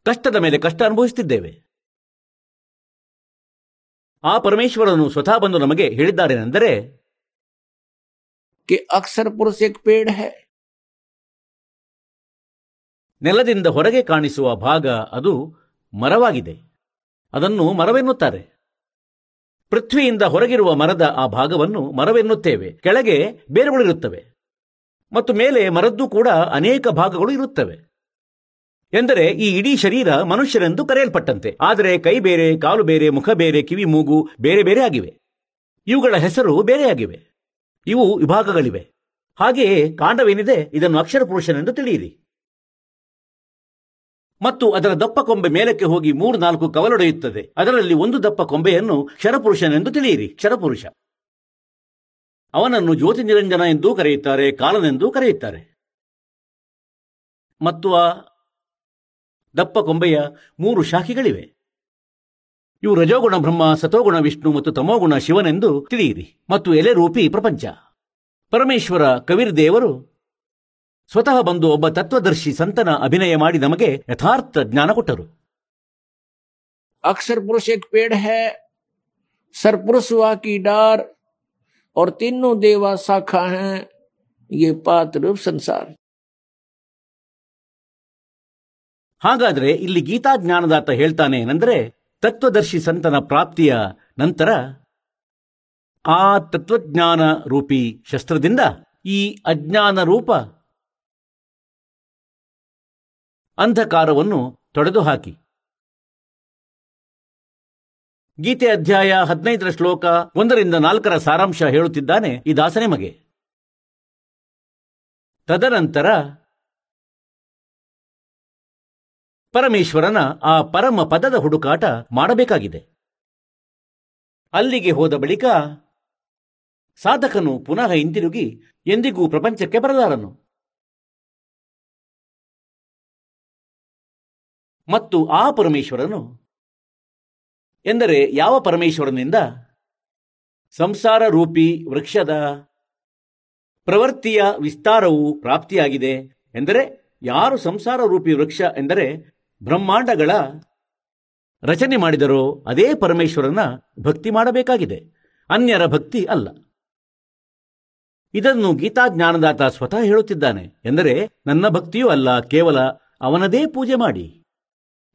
ಕಷ್ಟದ ಮೇಲೆ ಕಷ್ಟ ಅನುಭವಿಸುತ್ತಿದ್ದೇವೆ. ಆ ಪರಮೇಶ್ವರನು ಸ್ವತಃ ಬಂದು ನಮಗೆ ಹೇಳಿದ್ದಾರೆನೆಂದರೆ ಅಕ್ಷರ ಪುರುಷ ಪೇಡ್ ಹೇ. ನೆಲದಿಂದ ಹೊರಗೆ ಕಾಣಿಸುವ ಭಾಗ ಅದು ಮರವಾಗಿದೆ. ಅದನ್ನು ಮರವೆನ್ನುತ್ತಾರೆ. ಪೃಥ್ವಿಯಿಂದ ಹೊರಗಿರುವ ಮರದ ಆ ಭಾಗವನ್ನು ಮರವೆನ್ನುತ್ತೇವೆ. ಕೆಳಗೆ ಬೇರುಗಳಿರುತ್ತವೆ ಮತ್ತು ಮೇಲೆ ಮರದ್ದು ಕೂಡ ಅನೇಕ ಭಾಗಗಳು ಇರುತ್ತವೆ. ಎಂದರೆ ಈ ಇಡೀ ಶರೀರ ಮನುಷ್ಯರೆಂದು ಕರೆಯಲ್ಪಟ್ಟಂತೆ. ಆದರೆ ಕೈ ಬೇರೆ, ಕಾಲು ಬೇರೆ, ಮುಖ ಬೇರೆ, ಕಿವಿ, ಮೂಗು ಬೇರೆ ಬೇರೆ ಆಗಿವೆ. ಇವುಗಳ ಹೆಸರು ಬೇರೆಯಾಗಿವೆ ಇವು ವಿಭಾಗಗಳಿವೆ. ಹಾಗೆಯೇ ಕಾಂಡವೇನಿದೆ? ಇದನ್ನು ಅಕ್ಷರ ಪುರುಷನೆಂದು ತಿಳಿಯಿರಿ. ಮತ್ತು ಅದರ ದಪ್ಪ ಕೊಂಬೆ ಮೇಲಕ್ಕೆ ಹೋಗಿ ಮೂರು ನಾಲ್ಕು ಕವಲೊಡೆಯುತ್ತದೆ. ಅದರಲ್ಲಿ ಒಂದು ದಪ್ಪ ಕೊಂಬೆಯನ್ನು ಕ್ಷರಪುರುಷನೆಂದು ತಿಳಿಯಿರಿ. ಕ್ಷರಪುರುಷ. ಅವನನ್ನು ಜ್ಯೋತಿ ನಿರಂಜನ ಎಂದೂ ಕರೆಯುತ್ತಾರೆ, ಕಾಲನೆಂದೂ ಕರೆಯುತ್ತಾರೆ. ಮತ್ತು ಆ ದಪ್ಪ ಕೊಂಬೆಯ ಮೂರು ಶಾಖೆಗಳಿವೆ. ಇವು ರಜೋಗುಣ ಬ್ರಹ್ಮ, ಸತೋಗುಣ ವಿಷ್ಣು ಮತ್ತು ತಮೋಗುಣ ಶಿವನೆಂದು ತಿಳಿಯಿರಿ. ಮತ್ತು ಎಲೆರೂಪಿ ಪ್ರಪಂಚ. ಪರಮೇಶ್ವರ ಕವಿರ್ ದೇವರು ಸ್ವತಃ ಬಂದು ಒಬ್ಬ ತತ್ವದರ್ಶಿ ಸಂತನ ಅಭಿನಯ ಮಾಡಿ ನಮಗೆ ಯಥಾರ್ಥ ಜ್ಞಾನ ಕೊಟ್ಟರು अक्षर पुरुष एक पेड़ है सरपुरुष वा की डार और तीनों देवा शाखा हैं ये पात रूप संसार ಹಾಗಾದ್ರೆ ಇಲ್ಲಿ ಗೀತಾ ಜ್ಞಾನದಾತ ಹೇಳ್ತಾನೆ ಏನಂದ್ರೆ ತತ್ವದರ್ಶಿ ಸಂತನ ಪ್ರಾಪ್ತಿಯ ನಂತರ ಆ ತತ್ವಜ್ಞಾನ ರೂಪಿ ಶಸ್ತ್ರದಿಂದ ಈ ಅಜ್ಞಾನ ರೂಪ ಅಂಧಕಾರವನ್ನು ತೊಡೆದು ಹಾಕಿ ಗೀತೆ ಅಧ್ಯಾಯ ಹದಿನೈದರ ಶ್ಲೋಕ ಒಂದರಿಂದ ನಾಲ್ಕರ ಸಾರಾಂಶ ಹೇಳುತ್ತಿದ್ದಾನೆ ಈ ದಾಸನೆ ಮಗೆ. ತದನಂತರ ಪರಮೇಶ್ವರನ ಆ ಪರಮ ಪದದ ಹುಡುಕಾಟ ಮಾಡಬೇಕಾಗಿದೆ. ಅಲ್ಲಿಗೆ ಹೋದ ಬಳಿಕ ಸಾಧಕನು ಪುನಃ ಹಿಂದಿರುಗಿ ಎಂದಿಗೂ ಪ್ರಪಂಚಕ್ಕೆ ಬರಲಾರನು. ಮತ್ತು ಆ ಪರಮೇಶ್ವರನು ಎಂದರೆ ಯಾವ ಪರಮೇಶ್ವರನಿಂದ? ಸಂಸಾರ ರೂಪಿ ವೃಕ್ಷದ ಪ್ರವೃತ್ತಿಯ ವಿಸ್ತಾರವು ಪ್ರಾಪ್ತಿಯಾಗಿದೆ ಎಂದರೆ ಯಾರು ಸಂಸಾರ ರೂಪಿ ವೃಕ್ಷ ಎಂದರೆ ಬ್ರಹ್ಮಾಂಡಗಳ ರಚನೆ ಮಾಡಿದರೋ ಅದೇ ಪರಮೇಶ್ವರನ ಭಕ್ತಿ ಮಾಡಬೇಕಾಗಿದೆ. ಅನ್ಯರ ಭಕ್ತಿ ಅಲ್ಲ. ಇದನ್ನು ಗೀತಾ ಜ್ಞಾನದಾತ ಸ್ವತಃ ಹೇಳುತ್ತಿದ್ದಾನೆ ಎಂದರೆ ನನ್ನ ಭಕ್ತಿಯೂ ಅಲ್ಲ, ಕೇವಲ ಅವನದೇ ಪೂಜೆ ಮಾಡಿ.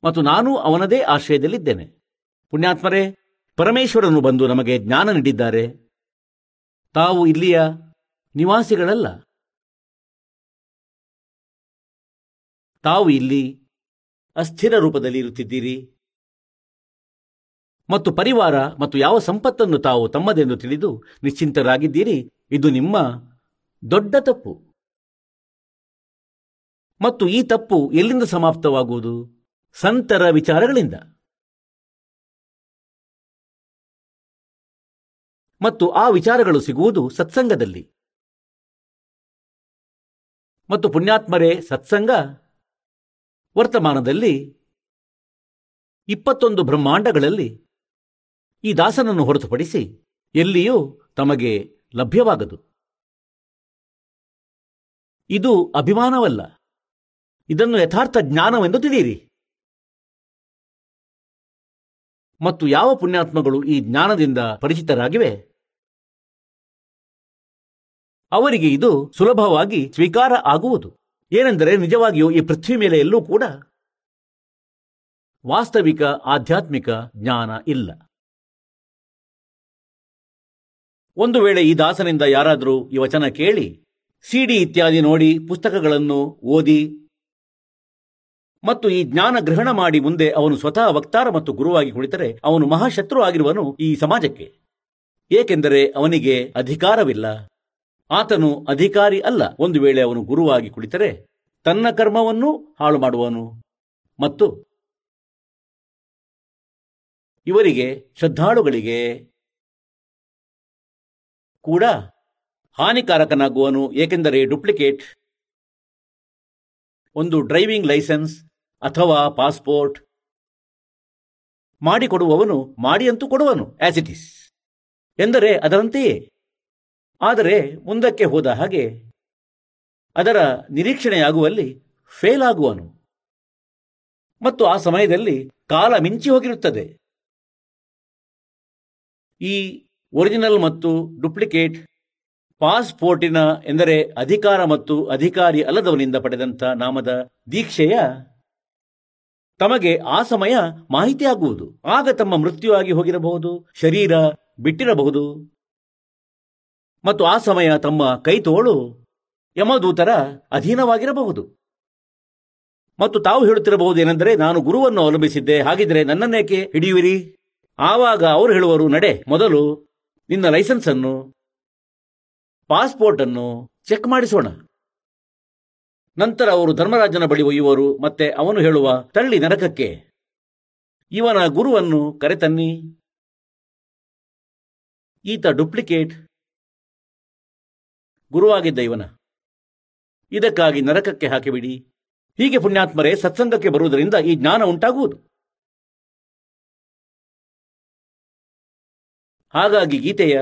ಮತ್ತು ನಾನು ಅವನದೇ ಆಶ್ರಯದಲ್ಲಿದ್ದೇನೆ. ಪುಣ್ಯಾತ್ಮರೇ, ಪರಮೇಶ್ವರನು ಬಂದು ನಮಗೆ ಜ್ಞಾನ ನೀಡಿದ್ದಾರೆ. ತಾವು ಇಲ್ಲಿಯ ನಿವಾಸಿಗಳಲ್ಲ. ತಾವು ಇಲ್ಲಿ ಅಸ್ಥಿರ ರೂಪದಲ್ಲಿ ಇರುತ್ತಿದ್ದೀರಿ. ಮತ್ತು ಪರಿವಾರ ಮತ್ತು ಯಾವ ಸಂಪತ್ತನ್ನು ತಾವು ತಮ್ಮದೆಂದು ತಿಳಿದು ನಿಶ್ಚಿಂತರಾಗಿದ್ದೀರಿ, ಇದು ನಿಮ್ಮ ದೊಡ್ಡ ತಪ್ಪು. ಮತ್ತು ಈ ತಪ್ಪು ಎಲ್ಲಿಂದ ಸಮಾಪ್ತವಾಗುವುದು? ಸಂತರ ವಿಚಾರಗಳಿಂದ. ಮತ್ತು ಆ ವಿಚಾರಗಳು ಸಿಗುವುದು ಸತ್ಸಂಗದಲ್ಲಿ. ಮತ್ತು ಪುಣ್ಯಾತ್ಮರೇ ಸತ್ಸಂಗ. ವರ್ತಮಾನದಲ್ಲಿ ಇಪ್ಪತ್ತೊಂದು ಬ್ರಹ್ಮಾಂಡಗಳಲ್ಲಿ ಈ ದಾಸನನ್ನು ಹೊರತುಪಡಿಸಿ ಎಲ್ಲಿಯೂ ತಮಗೆ ಲಭ್ಯವಾಗದು. ಇದು ಅಭಿಮಾನವಲ್ಲ. ಇದನ್ನು ಯಥಾರ್ಥ ಜ್ಞಾನವೆಂದು ತಿಳಿಯಿರಿ. ಮತ್ತು ಯಾವ ಪುಣ್ಯಾತ್ಮಗಳು ಈ ಜ್ಞಾನದಿಂದ ಪರಿಚಿತರಾಗಿವೆ? ಅವರಿಗೆ ಇದು ಸುಲಭವಾಗಿ ಸ್ವೀಕಾರ ಆಗುವುದು. ಏನೆಂದರೆ ನಿಜವಾಗಿಯೂ ಈ ಪೃಥ್ವಿ ಮೇಲೆ ಎಲ್ಲೂ ಕೂಡ ವಾಸ್ತವಿಕ, ಆಧ್ಯಾತ್ಮಿಕ ಜ್ಞಾನ ಇಲ್ಲ. ಒಂದು ವೇಳೆ ಈ ದಾಸನಿಂದ ಯಾರಾದರೂ ಈ ವಚನ ಕೇಳಿ, ಸಿಡಿ ಇತ್ಯಾದಿ ನೋಡಿ ಪುಸ್ತಕಗಳನ್ನು ಓದಿ ಮತ್ತು ಈ ಜ್ಞಾನ ಗ್ರಹಣ ಮಾಡಿ ಮುಂದೆ ಅವನು ಸ್ವತಃ ವಕ್ತಾರ ಮತ್ತು ಗುರುವಾಗಿ ಕುಳಿತರೆ ಅವನು ಮಹಾಶತ್ರು ಆಗಿರುವನು ಈ ಸಮಾಜಕ್ಕೆ. ಏಕೆಂದರೆ ಅವನಿಗೆ ಅಧಿಕಾರವಿಲ್ಲ. ಆತನು ಅಧಿಕಾರಿ ಅಲ್ಲ. ಒಂದು ವೇಳೆ ಅವನು ಗುರುವಾಗಿ ಕುಳಿತರೆ ತನ್ನ ಕರ್ಮವನ್ನು ಹಾಳು ಮಾಡುವನು. ಮತ್ತು ಇವರಿಗೆ ಶ್ರದ್ಧಾಳುಗಳಿಗೆ ಕೂಡ ಹಾನಿಕಾರಕನಾಗುವನು. ಏಕೆಂದರೆ ಡುಪ್ಲಿಕೇಟ್ ಒಂದು ಡ್ರೈವಿಂಗ್ ಲೈಸೆನ್ಸ್ ಅಥವಾ ಪಾಸ್ಪೋರ್ಟ್ ಮಾಡಿಕೊಡುವವನು ಮಾಡಿಯಂತೂ ಕೊಡುವನು ಆಸ್ ಇಟ್ ಈಸ್ ಎಂದರೆ ಅದರಂತೆಯೇ. ಆದರೆ ಮುಂದಕ್ಕೆ ಹೋದ ಹಾಗೆ ಅದರ ನಿರೀಕ್ಷಣೆಯಾಗುವಲ್ಲಿ ಫೇಲ್ ಆಗುವನು ಮತ್ತು ಆ ಸಮಯದಲ್ಲಿ ಕಾಲ ಮಿಂಚಿ ಹೋಗಿರುತ್ತದೆ. ಈ ಒರಿಜಿನಲ್ ಮತ್ತು ಡುಪ್ಲಿಕೇಟ್ ಪಾಸ್ಪೋರ್ಟಿನ ಎಂದರೆ ಅಧಿಕಾರ ಮತ್ತು ಅಧಿಕಾರಿ ಅಲ್ಲದವನಿಂದ ಪಡೆದಂಥ ನಾಮದ ದೀಕ್ಷೆಯ ತಮಗೆ ಆ ಸಮಯ ಮಾಹಿತಿಯಾಗುವುದು. ಆಗ ತಮ್ಮ ಮೃತ್ಯು ಆಗಿ ಹೋಗಿರಬಹುದು, ಶರೀರ ಬಿಟ್ಟಿರಬಹುದು. ಮತ್ತು ಆ ಸಮಯ ತಮ್ಮ ಕೈತೋಳು ಯಮದೂತರ ಅಧೀನವಾಗಿರಬಹುದು. ಮತ್ತು ತಾವು ಹೇಳುತ್ತಿರಬಹುದು ಏನೆಂದರೆ, ನಾನು ಗುರುವನ್ನು ಅವಲಂಬಿಸಿದ್ದೆ, ಹಾಗಿದ್ರೆ ನನ್ನನ್ನೇಕೆ ಹಿಡಿಯುವಿರಿ? ಆವಾಗ ಅವರು ಹೇಳುವರು, ನಡೆ, ಮೊದಲು ನಿನ್ನ ಲೈಸೆನ್ಸ್ ಅನ್ನು ಪಾಸ್ಪೋರ್ಟ್ ಅನ್ನು ಚೆಕ್ ಮಾಡಿಸೋಣ. ನಂತರ ಅವರು ಧರ್ಮರಾಜನ ಬಳಿ ಒಯ್ಯುವರು, ಮತ್ತೆ ಅವನು ಹೇಳುವ, ತಳ್ಳಿ ನರಕಕ್ಕೆ. ಇವನ ಗುರುವನ್ನು ಕರೆತನ್ನಿ. ಈತ ಡುಪ್ಲಿಕೇಟ್. ಗುರುವಾಗಿದ್ದ ಇವನ ಇದಕ್ಕಾಗಿ ನರಕಕ್ಕೆ ಹಾಕಿಬಿಡಿ. ಹೀಗೆ ಪುಣ್ಯಾತ್ಮರೇ ಸತ್ಸಂಗಕ್ಕೆ ಬರುವುದರಿಂದ ಈ ಜ್ಞಾನ ಉಂಟಾಗುವುದು. ಹಾಗಾಗಿ ಗೀತೆಯ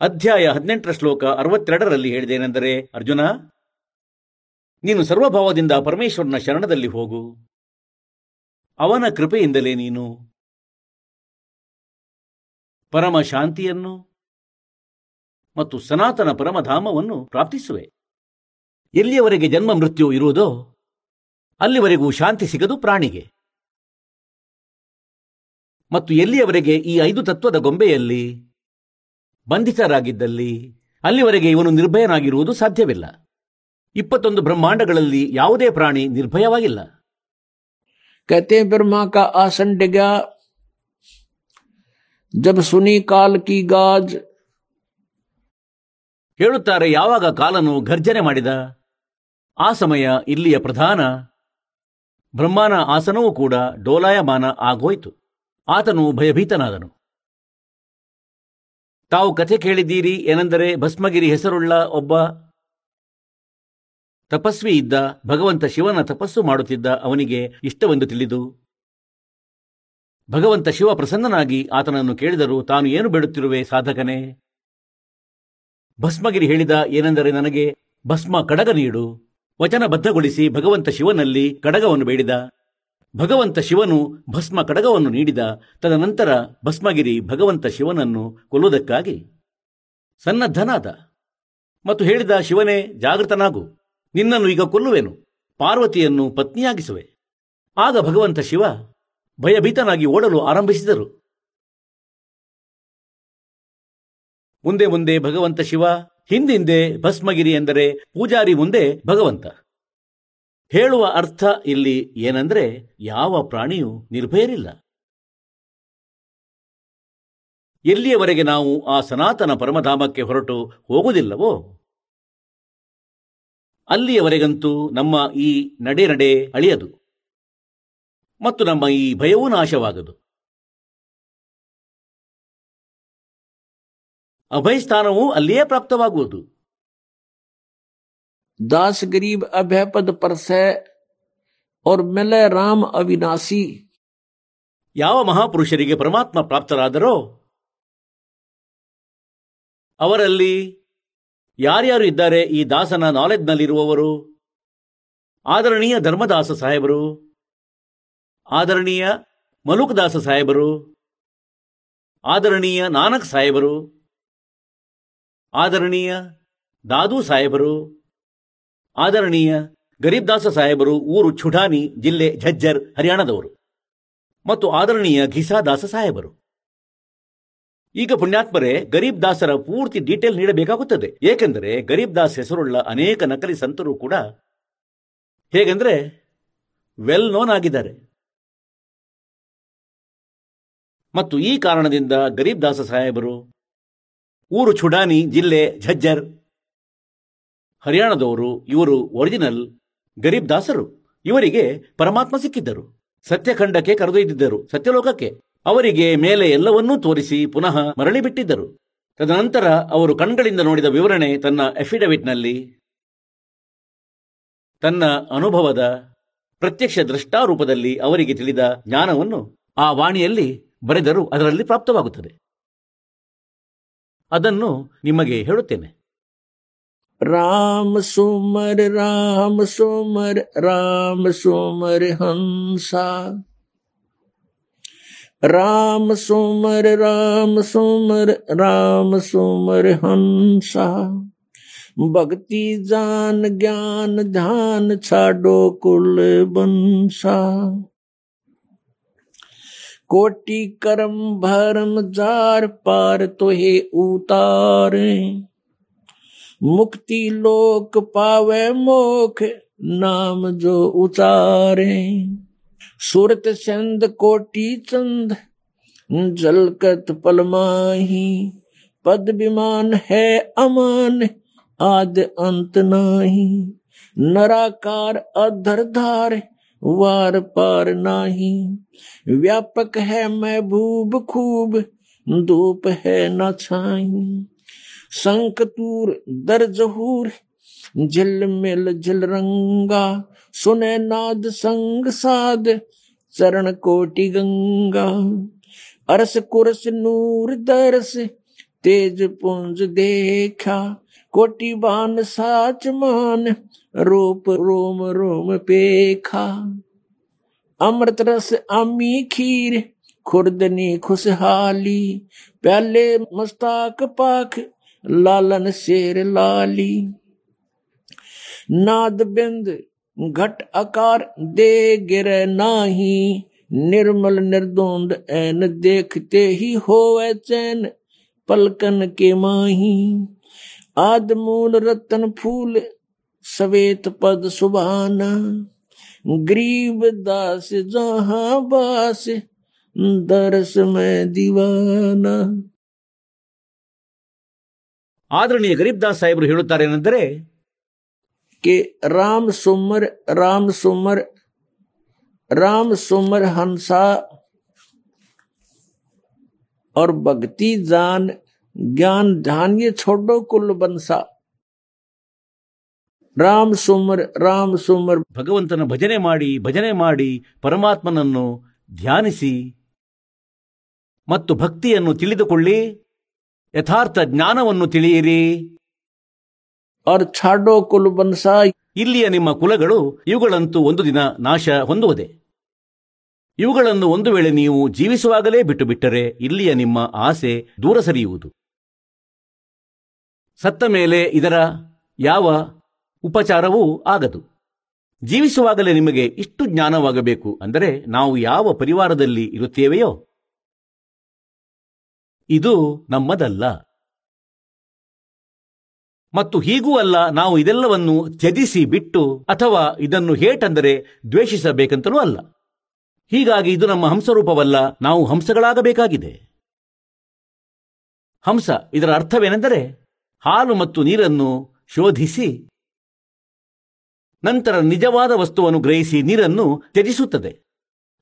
ಅಧ್ಯಾಯ ಹದಿನೆಂಟರ ಶ್ಲೋಕ ಅರವತ್ತೆರಡರಲ್ಲಿ ಹೇಳಿದೇನೆಂದರೆ ಅರ್ಜುನ ನೀನು ಸರ್ವಭಾವದಿಂದ ಪರಮೇಶ್ವರನ ಶರಣದಲ್ಲಿ ಹೋಗು. ಅವನ ಕೃಪೆಯಿಂದಲೇ ನೀನು ಪರಮ ಶಾಂತಿಯನ್ನು ಮತ್ತು ಸನಾತನ ಪರಮಧಾಮವನ್ನು ಪ್ರಾಪ್ತಿಸುವೆ. ಎಲ್ಲಿಯವರೆಗೆ ಜನ್ಮ ಮೃತ್ಯು ಇರುವುದೋ ಅಲ್ಲಿವರೆಗೂ ಶಾಂತಿ ಸಿಗದು ಪ್ರಾಣಿಗೆ. ಮತ್ತು ಎಲ್ಲಿಯವರೆಗೆ ಈ ಐದು ತತ್ವದ ಗೊಂಬೆಯಲ್ಲಿ ಬಂಧಿತರಾಗಿದ್ದಲ್ಲಿ ಅಲ್ಲಿವರೆಗೆ ಇವನು ನಿರ್ಭಯನಾಗಿರುವುದು ಸಾಧ್ಯವಿಲ್ಲ. ಇಪ್ಪತ್ತೊಂದು ಬ್ರಹ್ಮಾಂಡಗಳಲ್ಲಿ ಯಾವುದೇ ಪ್ರಾಣಿ ನಿರ್ಭಯವಾಗಿಲ್ಲ कहते हैं ब्रह्मा का आसन डिगा जब सुनी काल की गाज ಹೇಳುತ್ತಾರೆ ಯಾವಾಗ ಕಾಲನು ಘರ್ಜನೆ ಮಾಡಿದ ಆ ಸಮಯ ಇಲ್ಲಿಯ ಪ್ರಧಾನ ಬ್ರಹ್ಮನ ಆಸನವೂ ಕೂಡ ಡೋಲಾಯಮಾನ ಆಗೋಯ್ತು ಆತನು ಭಯಭೀತನಾದನು ತಾವು ಕಥೆ ಕೇಳಿದ್ದೀರಿ ಏನೆಂದರೆ ಭಸ್ಮಗಿರಿ ಹೆಸರುಳ್ಳ ಒಬ್ಬ ತಪಸ್ವಿ ಇದ್ದ ಭಗವಂತ ಶಿವನ ತಪಸ್ಸು ಮಾಡುತ್ತಿದ್ದ ಅವನಿಗೆ ಇಷ್ಟವೆಂದು ತಿಳಿದು, ಭಗವಂತ ಶಿವ ಪ್ರಸನ್ನನಾಗಿ ಆತನನ್ನು ಕೇಳಿದರು ತಾನು ಏನು ಬೇಡುತ್ತಿರುವೆ ಸಾಧಕನೇ? ಭಸ್ಮಗಿರಿ ಹೇಳಿದ ಏನೆಂದರೆ ನನಗೆ ಭಸ್ಮ ಕಡಗ ನೀಡು. ವಚನಬದ್ಧಗೊಳಿಸಿ ಭಗವಂತ ಶಿವನಲ್ಲಿ ಕಡಗವನ್ನು ಬೇಡಿದ. ಭಗವಂತ ಶಿವನು ಭಸ್ಮ ಕಡಗವನ್ನು ನೀಡಿದ. ತದನಂತರ ಭಸ್ಮಗಿರಿ ಭಗವಂತ ಶಿವನನ್ನು ಕೊಲ್ಲುವುದಕ್ಕಾಗಿ ಸನ್ನದ್ಧನಾದ. ಮತ್ತು ಹೇಳಿದ ಶಿವನೇ, ಜಾಗೃತನಾಗು. ನಿನ್ನನ್ನು ಈಗ ಕೊಲ್ಲುವೆನು. ಪಾರ್ವತಿಯನ್ನು ಪತ್ನಿಯಾಗಿಸುವೆ. ಆಗ ಭಗವಂತ ಶಿವ ಭಯಭೀತನಾಗಿ ಓಡಲು ಆರಂಭಿಸಿದರು. ಮುಂದೆ ಮುಂದೆ ಭಗವಂತ ಶಿವ, ಹಿಂದಿಂದೆ ಭಸ್ಮಗಿರಿ ಎಂದರೆ ಪೂಜಾರಿ ಮುಂದೆ ಭಗವಂತ. ಹೇಳುವ ಅರ್ಥ ಇಲ್ಲಿ ಏನಂದ್ರೆ ಯಾವ ಪ್ರಾಣಿಯೂ ನಿರ್ಭಯರಿಲ್ಲ. ಎಲ್ಲಿಯವರೆಗೆ ನಾವು ಆ ಸನಾತನ ಪರಮಧಾಮಕ್ಕೆ ಹೊರಟು ಹೋಗುವುದಿಲ್ಲವೋ? ಅಲ್ಲಿಯವರೆಗಂತೂ ನಮ್ಮ ಈ ನಡೆ ನಡೆ ಅಳಿಯದು ಮತ್ತು ನಮ್ಮ ಈ ಭಯವೂ ನಾಶವಾಗದು ಅಭಯಸ್ಥಾನವೂ ಅಲ್ಲಿಯೇ ಪ್ರಾಪ್ತವಾಗುವುದು दास गरीब अभय पद परसै और मिले राम अविनाशी ಯಾವ ಮಹಾಪುರುಷರಿಗೆ ಪರಮಾತ್ಮ ಪ್ರಾಪ್ತರಾದರೋ ಅವರಲ್ಲಿ ಯಾರ್ಯಾರು ಇದ್ದಾರೆ ಈ ದಾಸನ ನಾಲೆಜ್ನಲ್ಲಿರುವವರು ಆದರಣೀಯ ಧರ್ಮದಾಸ ಸಾಹೇಬರು? ಆದರಣೀಯ ಮಲುಕದಾಸ ಸಾಹೇಬರು? ಆದರಣೀಯ ನಾನಕ್ ಸಾಹೇಬರು? ಆದರಣೀಯ ದಾದು ಸಾಹೇಬರು? ಆದರಣೀಯ ಗರೀಬ್ ದಾಸ ಸಾಹೇಬರು, ಊರು ಛುಡಾನಿ ಜಿಲ್ಲೆ ಝಜ್ಜರ್, ಹರಿಯಾಣದವರು. ಮತ್ತು ಆದರಣೀಯ ಘಿಸಾ ದಾಸ ಸಾಹೇಬರು. ಈಗ ಪುಣ್ಯಾತ್ಮರೇ, ಗರೀಬ್ ದಾಸರ ಪೂರ್ತಿ ಡೀಟೇಲ್ ನೀಡಬೇಕಾಗುತ್ತದೆ. ಏಕೆಂದರೆ ಗರೀಬ್ ದಾಸ್ ಹೆಸರುಳ್ಳ ಅನೇಕ ನಕಲಿ ಸಂತರು ಕೂಡ ಹೇಗೆಂದ್ರೆ ವೆಲ್ ನೋನ್ ಆಗಿದ್ದಾರೆ. ಮತ್ತು ಈ ಕಾರಣದಿಂದ ಗರೀಬ್ ದಾಸ ಸಾಹೇಬರು ಊರು ಚುಡಾನಿ ಜಿಲ್ಲೆ ಝಜ್ಜರ್, ಹರಿಯಾಣದವರು ಇವರು ಒರಿಜಿನಲ್ ಗರೀಬ್ ದಾಸರು. ಇವರಿಗೆ ಪರಮಾತ್ಮ ಸಿಕ್ಕಿದ್ದರು. ಸತ್ಯಖಂಡಕ್ಕೆ ಕರೆದೊಯ್ದಿದ್ದರು. ಸತ್ಯಲೋಕಕ್ಕೆ. ಅವರಿಗೆ ಮೇಲೆ ಎಲ್ಲವನ್ನೂ ತೋರಿಸಿ ಪುನಃ ಮರಳಿ ಬಿಟ್ಟಿದ್ದರು. ತದನಂತರ ಅವರು ಕಣ್ಗಳಿಂದ ನೋಡಿದ ವಿವರಣೆ ತನ್ನ ಎಫಿಡವಿಟ್ನಲ್ಲಿ ತನ್ನ ಅನುಭವದ ಪ್ರತ್ಯಕ್ಷ ದೃಷ್ಟಾರೂಪದಲ್ಲಿ ಅವರಿಗೆ ತಿಳಿದ ಜ್ಞಾನವನ್ನು ಆ ವಾಣಿಯಲ್ಲಿ ಬರೆದರೂ ಅದರಲ್ಲಿ ಪ್ರಾಪ್ತವಾಗುತ್ತದೆ. ಅದನ್ನು ನಿಮಗೆ ಹೇಳುತ್ತೇನೆ. ರಾಮ ಸುಮರ್ ರಾಮ ಸುಮರ್, ರಾಮ ಸೋಮರ್ ಹಂಸ. राम सुमर राम सुमर राम सुमर हंसा। भक्ति, जान, ज्ञान, ध्यान छाडो कुल बंसा। कोटि कर्म भरम जार पार तो हे उतारे। मुक्ति लोक पावे मोख नाम जो उचारे। सूरत चंद कोटि चंद जलकत पलमाही पद विमान है अमान, आद अंत नाही। नराकार अधरधार वार पार नाही। व्यापक है महबूब खूब, धूप है न छाई। संकतूर दर्जहूर झिल मिल झिल रंगा सुने नाद संग साध चरण कोटि गंगा। अरस कुरस नूर दरस, तेज पुंज देखा। कोटि बान साच मान, रूप रोम रोम पेखा। अमृत रस आमी खीर खुर्दनी खुशहाली। प्याले मस्ताक पाख, लालन शेर लाली। नाद बिंद घट आकार दे गिर नाही निर्मल निर्दोंद एन देखते ही होवे चैन पलकन के माही आद मूल रतन फूल सवेत पद सुबाना गरीब दास जहाँ बास दरस में दीवाना ಆದರಣೀಯ ಗರೀಬ್ ದಾಸ್ ಸಾಹೇಬರು ಹೇಳುತ್ತಾರೇನೆಂದರೆ कि राम सुमर राम सुमर राम सुमर हंसा और भक्ति जान ज्ञान ध्यान ये छोड़ो कुल बंसा राम सुमर राम सुमर ಭಗವಂತನ ಭಜನೆ ಮಾಡಿ ಭಜನೆ ಮಾಡಿ ಪರಮಾತ್ಮನನ್ನು ಧ್ಯಾನಿಸಿ ಮತ್ತು ಭಕ್ತಿಯನ್ನು ತಿಳಿದುಕೊಳ್ಳಿ ಯಥಾರ್ಥ ಜ್ಞಾನವನ್ನು ತಿಳಿಯಿರಿ ಛಾಡೋ ಕುಲು ಇಲ್ಲಿಯ ನಿಮ್ಮ ಕುಲಗಳು ಇವುಗಳಂತೂ ಒಂದು ದಿನ ನಾಶ ಹೊಂದುವುದೇ. ಇವುಗಳನ್ನು ಒಂದು ವೇಳೆ ನೀವು ಜೀವಿಸುವಾಗಲೇ ಬಿಟ್ಟು ಬಿಟ್ಟರೆ ಇಲ್ಲಿಯ ನಿಮ್ಮ ಆಸೆ ದೂರ ಸರಿಯುವುದು. ಸತ್ತ ಮೇಲೆ ಇದರ ಯಾವ ಉಪಚಾರವೂ ಆಗದು. ಜೀವಿಸುವಾಗಲೇ ನಿಮಗೆ ಇಷ್ಟು ಜ್ಞಾನವಾಗಬೇಕು ಅಂದರೆ ನಾವು ಯಾವ ಪರಿವಾರದಲ್ಲಿ ಇರುತ್ತೇವೆಯೋ. ಇದು ನಮ್ಮದಲ್ಲ. ಮತ್ತು ಹೀಗೂ ಅಲ್ಲ, ನಾವು ಇದೆಲ್ಲವನ್ನು ತ್ಯಜಿಸಿ ಬಿಟ್ಟು ಅಥವಾ ಇದನ್ನು ಹೇಟಂದರೆ ದ್ವೇಷಿಸಬೇಕಂತಲೂ ಅಲ್ಲ. ಹೀಗಾಗಿ ಇದು ನಮ್ಮ ಹಂಸರೂಪವಲ್ಲ, ನಾವು ಹಂಸಗಳಾಗಬೇಕಾಗಿದೆ. ಹಂಸ, ಇದರ ಅರ್ಥವೇನೆಂದರೆ ಹಾಲು ಮತ್ತು ನೀರನ್ನು ಶೋಧಿಸಿ, ನಂತರ ನಿಜವಾದ ವಸ್ತುವನ್ನು ಗ್ರಹಿಸಿ ನೀರನ್ನು ತ್ಯಜಿಸುತ್ತದೆ.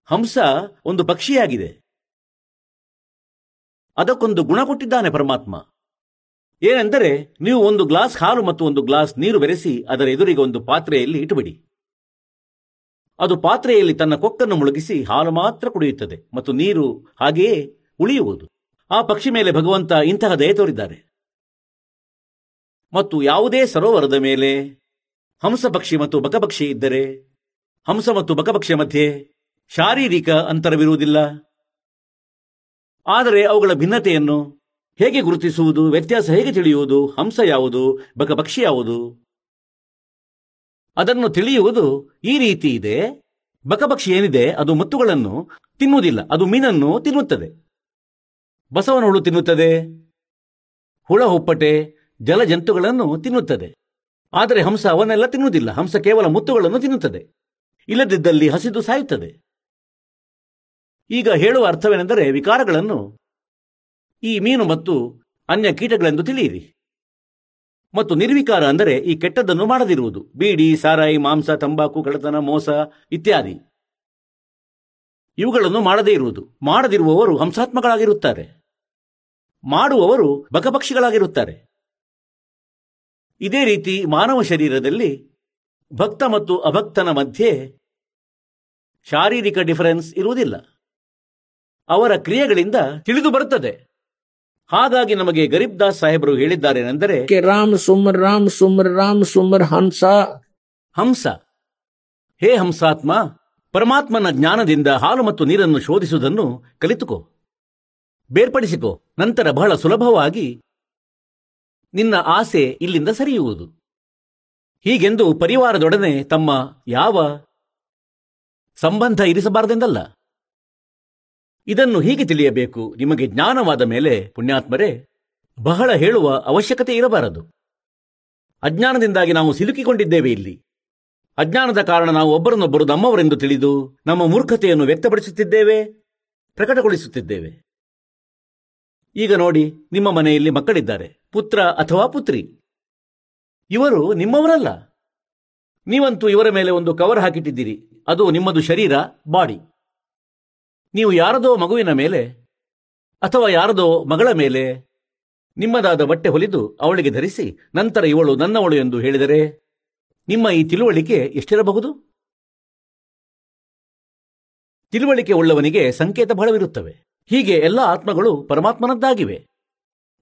ಹಂಸ ಒಂದು ಪಕ್ಷಿಯಾಗಿದೆ. ಅದಕ್ಕೊಂದು ಗುಣ ಕೊಟ್ಟಿದ್ದಾನೆ ಪರಮಾತ್ಮ. ಏನೆಂದರೆ ನೀವು ಒಂದು ಗ್ಲಾಸ್ ಹಾಲು ಮತ್ತು ಒಂದು ಗ್ಲಾಸ್ ನೀರು ಬೆರೆಸಿ ಅದರ ಎದುರಿಗೆ ಒಂದು ಪಾತ್ರೆಯಲ್ಲಿ ಇಟ್ಟುಬಿಡಿ. ಅದು ಪಾತ್ರೆಯಲ್ಲಿ ತನ್ನ ಕೊಕ್ಕನ್ನು ಮುಳುಗಿಸಿ ಹಾಲು ಮಾತ್ರ ಕುಡಿಯುತ್ತದೆ ಮತ್ತು ನೀರು ಹಾಗೆಯೇ ಉಳಿಯುವುದು. ಆ ಪಕ್ಷಿ ಮೇಲೆ ಭಗವಂತ ಇಂತಹ ದಯ ತೋರಿದ್ದಾರೆ. ಮತ್ತು ಯಾವುದೇ ಸರೋವರದ ಮೇಲೆ ಹಂಸ ಪಕ್ಷಿ ಮತ್ತು ಬಕಪಕ್ಷಿ ಇದ್ದರೆ, ಹಂಸ ಮತ್ತು ಬಕಪಕ್ಷಿಯ ಮಧ್ಯೆ ಶಾರೀರಿಕ ಅಂತರವಿರುವುದಿಲ್ಲ. ಆದರೆ ಅವುಗಳ ಭಿನ್ನತೆಯನ್ನು ಹೇಗೆ ಗುರುತಿಸುವುದು, ವ್ಯತ್ಯಾಸ ಹೇಗೆ ತಿಳಿಯುವುದು, ಹಂಸ ಯಾವುದು ಬಕಪಕ್ಷಿ ಯಾವುದು? ಅದನ್ನು ತಿಳಿಯುವುದು ಈ ರೀತಿ ಇದೆ. ಬಕಪಕ್ಷಿ ಏನಿದೆ, ಅದು ಮುತ್ತುಗಳನ್ನು ತಿನ್ನುವುದಿಲ್ಲ, ಅದು ಮೀನನ್ನು ತಿನ್ನುತ್ತದೆ. ಬಸವನ ಹುಳು ತಿನ್ನುತ್ತದೆ. ಹುಳ, ಹುಪ್ಪಟೆ, ಜಲಜಂತುಗಳನ್ನು ತಿನ್ನುತ್ತದೆ. ಆದರೆ ಹಂಸ ಅವನ್ನೆಲ್ಲ ತಿನ್ನುವುದಿಲ್ಲ, ಹಂಸ ಕೇವಲ ಮುತ್ತುಗಳನ್ನು ತಿನ್ನುತ್ತದೆ. ಇಲ್ಲದಿದ್ದಲ್ಲಿ ಹಸಿದು ಸಾಯುತ್ತದೆ. ಈಗ ಹೇಳುವ ಅರ್ಥವೇನೆಂದರೆ ವಿಕಾರಗಳನ್ನು ಈ ಮೀನು ಮತ್ತು ಅನ್ಯ ಕೀಟಗಳೆಂದು ತಿಳಿಯಿರಿ. ಮತ್ತು ನಿರ್ವಿಕಾರ ಅಂದರೆ ಈ ಕೆಟ್ಟದ್ದನ್ನು ಮಾಡದಿರುವುದು. ಬೀಡಿ, ಸಾರಾಯಿ, ಮಾಂಸ, ತಂಬಾಕು, ಕಳ್ಳತನ, ಮೋಸ ಇತ್ಯಾದಿ. ಇವುಗಳನ್ನು ಮಾಡದೇ ಇರುವುದು. ಮಾಡದಿರುವವರು ಹಂಸಾತ್ಮಗಳಾಗಿರುತ್ತಾರೆ. ಮಾಡುವವರು ಬಕಪಕ್ಷಿಗಳಾಗಿರುತ್ತಾರೆ. ಇದೇ ರೀತಿ ಮಾನವ ಶರೀರದಲ್ಲಿ ಭಕ್ತ ಮತ್ತು ಅಭಕ್ತನ ಮಧ್ಯೆ ಶಾರೀರಿಕ ಡಿಫರೆನ್ಸ್ ಇರುವುದಿಲ್ಲ. ಅವರ ಕ್ರಿಯೆಗಳಿಂದ ತಿಳಿದು ಬರುತ್ತದೆ. ಹಾಗಾಗಿ ನಮಗೆ ಗರೀಬ್ ದಾಸ್ ಸಾಹೇಬರು ಹೇಳಿದ್ದಾರೆ ಏನೆಂದರೆ ರಾಮ್ ಸುಮರ್ ರಾಮ್ ಸುಮರ್ ರಾಮ್ ಸುಮರ್ ಹಂಸ. ಹಂಸ. ಹೇ ಹಂಸಾತ್ಮ ಪರಮಾತ್ಮನ ಜ್ಞಾನದಿಂದ ಹಾಲು ಮತ್ತು ನೀರನ್ನು ಶೋಧಿಸುವುದನ್ನು ಕಲಿತುಕೋ. ಬೇರ್ಪಡಿಸಿಕೋ. ನಂತರ ಬಹಳ ಸುಲಭವಾಗಿ ನಿನ್ನ ಆಸೆ ಇಲ್ಲಿಂದ ಸರಿಯುವುದು. ಹೀಗೆಂದು ಪರಿವಾರದೊಡನೆ ತಮ್ಮ ಯಾವ ಸಂಬಂಧ ಇರಿಸಬಾರದೆಂದಲ್ಲ. ಇದನ್ನು ಹೀಗೆ ತಿಳಿಯಬೇಕು, ನಿಮಗೆ ಜ್ಞಾನವಾದ ಮೇಲೆ ಪುಣ್ಯಾತ್ಮರೇ, ಬಹಳ ಹೇಳುವ ಅವಶ್ಯಕತೆ ಇರಬಾರದು. ಅಜ್ಞಾನದಿಂದಾಗಿ ನಾವು ಸಿಲುಕಿಕೊಂಡಿದ್ದೇವೆ ಇಲ್ಲಿ. ಅಜ್ಞಾನದ ಕಾರಣ ನಾವು ಒಬ್ಬರನ್ನೊಬ್ಬರು ನಮ್ಮವರೆಂದು ತಿಳಿದು, ನಮ್ಮ ಮೂರ್ಖತೆಯನ್ನು ವ್ಯಕ್ತಪಡಿಸುತ್ತಿದ್ದೇವೆ, ಪ್ರಕಟಗೊಳಿಸುತ್ತಿದ್ದೇವೆ. ಈಗ ನೋಡಿ, ನಿಮ್ಮ ಮನೆಯಲ್ಲಿ ಮಕ್ಕಳಿದ್ದಾರೆ. ಪುತ್ರ ಅಥವಾ ಪುತ್ರಿ? ಇವರು ನಿಮ್ಮವರಲ್ಲ. ನೀವಂತೂ ಇವರ ಮೇಲೆ ಒಂದು ಕವರ್ ಹಾಕಿಟ್ಟಿದ್ದೀರಿ. ಅದು ನಿಮ್ಮದು ಶರೀರ, ಬಾಡಿ. ನೀವು ಯಾರದೋ ಮಗುವಿನ ಮೇಲೆ ಅಥವಾ ಯಾರದೋ ಮಗಳ ಮೇಲೆ ನಿಮ್ಮದಾದ ಬಟ್ಟೆ ಹೊಲಿದು ಅವಳಿಗೆ ಧರಿಸಿ, ನಂತರ ಇವಳು ನನ್ನವಳು ಎಂದು ಹೇಳಿದರೆ ನಿಮ್ಮ ಈ ತಿಳುವಳಿಕೆ ಎಷ್ಟಿರಬಹುದು? ತಿಳುವಳಿಕೆ ಉಳ್ಳವನಿಗೆ ಸಂಕೇತ ಬಹಳವಿರುತ್ತವೆ. ಹೀಗೆ ಎಲ್ಲ ಆತ್ಮಗಳು ಪರಮಾತ್ಮನದ್ದಾಗಿವೆ.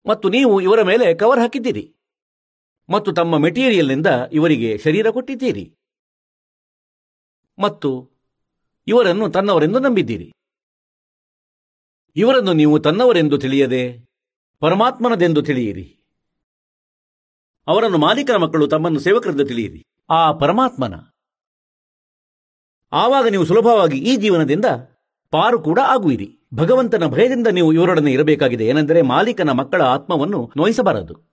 ಮತ್ತು ನೀವು ಇವರ ಮೇಲೆ ಕವರ್ ಹಾಕಿದ್ದೀರಿ. ಮತ್ತು ತಮ್ಮ ಮೆಟೀರಿಯಲ್ನಿಂದ ಇವರಿಗೆ ಶರೀರ ಕೊಟ್ಟಿದ್ದೀರಿ. ಮತ್ತು ಇವರನ್ನು ತನ್ನವರೆಂದು ನಂಬಿದ್ದೀರಿ. ಇವರನ್ನು ನೀವು ತನ್ನವರೆಂದು ತಿಳಿಯದೆ ಪರಮಾತ್ಮನದೆಂದು ತಿಳಿಯಿರಿ. ಅವರನ್ನು ಮಾಲೀಕರ ಮಕ್ಕಳು ತಮ್ಮನ್ನು ಸೇವಕರೆಂದು ತಿಳಿಯಿರಿ. ಆ ಪರಮಾತ್ಮನ. ಆವಾಗ ನೀವು ಸುಲಭವಾಗಿ ಈ ಜೀವನದಿಂದ ಪಾರು ಕೂಡ ಆಗುವಿರಿ. ಭಗವಂತನ ಭಯದಿಂದ ನೀವು ಇವರೊಡನೆ ಇರಬೇಕಾಗಿದೆ. ಏನೆಂದರೆ ಮಾಲೀಕನ ಮಕ್ಕಳ ಆತ್ಮವನ್ನು ನೋಯಿಸಬಾರದು.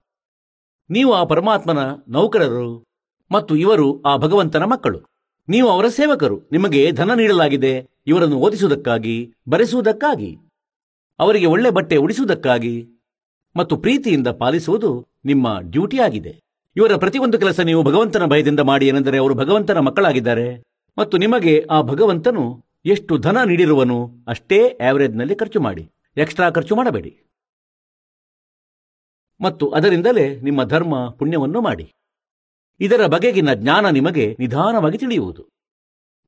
ನೀವು ಆ ಪರಮಾತ್ಮನ ನೌಕರರು ಮತ್ತು ಇವರು ಆ ಭಗವಂತನ ಮಕ್ಕಳು. ನೀವು ಅವರ ಸೇವಕರು. ನಿಮಗೆ ಧನ ನೀಡಲಾಗಿದೆ. ಇವರನ್ನು ಓದಿಸುವುದಕ್ಕಾಗಿ, ಬರೆಸುವುದಕ್ಕಾಗಿ. ಅವರಿಗೆ ಒಳ್ಳೆ ಬಟ್ಟೆ ಉಡಿಸುವುದಕ್ಕಾಗಿ ಮತ್ತು ಪ್ರೀತಿಯಿಂದ ಪಾಲಿಸುವುದು ನಿಮ್ಮ ಡ್ಯೂಟಿಯಾಗಿದೆ. ಇವರ ಪ್ರತಿಯೊಂದು ಕೆಲಸ ನೀವು ಭಗವಂತನ ಭಯದಿಂದ ಮಾಡಿ, ಏನೆಂದರೆ ಅವರು ಭಗವಂತನ ಮಕ್ಕಳಾಗಿದ್ದಾರೆ. ಮತ್ತು ನಿಮಗೆ ಆ ಭಗವಂತನು ಎಷ್ಟು ಧನ ನೀಡಿರುವನು ಅಷ್ಟೇ ಆವರೇಜ್ನಲ್ಲಿ ಖರ್ಚು ಮಾಡಿ. ಎಕ್ಸ್ಟ್ರಾ ಖರ್ಚು ಮಾಡಬೇಡಿ. ಮತ್ತು ಅದರಿಂದಲೇ ನಿಮ್ಮ ಧರ್ಮ ಪುಣ್ಯವನ್ನು ಮಾಡಿ. ಇದರ ಬಗೆಗಿನ ಜ್ಞಾನ ನಿಮಗೆ ನಿಧಾನವಾಗಿ ತಿಳಿಯುವುದು.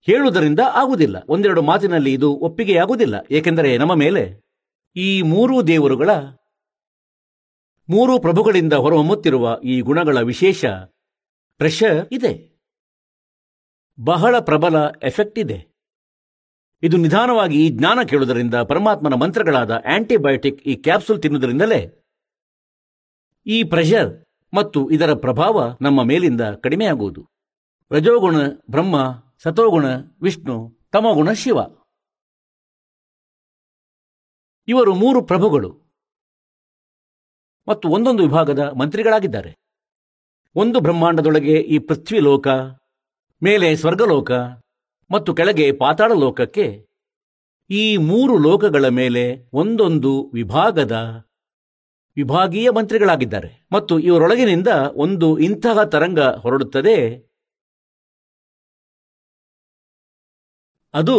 ಹೇಳುವುದರಿಂದ ಆಗುವುದಿಲ್ಲ. ಒಂದೆರಡು ಮಾತಿನಲ್ಲಿ ಇದು ಒಪ್ಪಿಗೆಯಾಗುವುದಿಲ್ಲ. ಏಕೆಂದರೆ ನಮ್ಮ ಮೇಲೆ ಈ ಮೂರೂ ದೇವರುಗಳ ಮೂರು ಪ್ರಭುಗಳಿಂದ ಹೊರಹೊಮ್ಮುತ್ತಿರುವ ಈ ಗುಣಗಳ ವಿಶೇಷ ಪ್ರೆಷರ್ ಇದೆ. ಬಹಳ ಪ್ರಬಲ ಎಫೆಕ್ಟ್ ಇದೆ. ಇದು ನಿಧಾನವಾಗಿ ಈ ಜ್ಞಾನ ಕೇಳುವುದರಿಂದ ಪರಮಾತ್ಮನ ಮಂತ್ರಗಳಾದ ಆಂಟಿಬಯೋಟಿಕ್ ಈ ಕ್ಯಾಪ್ಸುಲ್ ತಿನ್ನುವುದರಿಂದಲೇ ಈ ಪ್ರೆಷರ್ ಮತ್ತು ಇದರ ಪ್ರಭಾವ ನಮ್ಮ ಮೇಲಿಂದ ಕಡಿಮೆಯಾಗುವುದು. ರಜೋಗುಣ ಬ್ರಹ್ಮ ಸತೋಗುಣ ವಿಷ್ಣು ತಮೋಗುಣ ಶಿವ. ಇವರು ಮೂರು ಪ್ರಭುಗಳು. ಮತ್ತು ಒಂದೊಂದು ವಿಭಾಗದ ಮಂತ್ರಿಗಳಾಗಿದ್ದಾರೆ. ಒಂದು ಬ್ರಹ್ಮಾಂಡದೊಳಗೆ ಈ ಪೃಥ್ವಿ ಲೋಕ ಮೇಲೆ ಸ್ವರ್ಗಲೋಕ, ಮತ್ತು ಕೆಳಗೆ ಪಾತಾಳ ಲೋಕಕ್ಕೆ ಈ ಮೂರು ಲೋಕಗಳ ಮೇಲೆ ಒಂದೊಂದು ವಿಭಾಗದ ವಿಭಾಗೀಯ ಮಂತ್ರಿಗಳಾಗಿದ್ದಾರೆ. ಮತ್ತು ಇವರೊಳಗಿನಿಂದ ಒಂದು ಇಂತಹ ತರಂಗ ಹೊರಡುತ್ತದೆ. ಅದು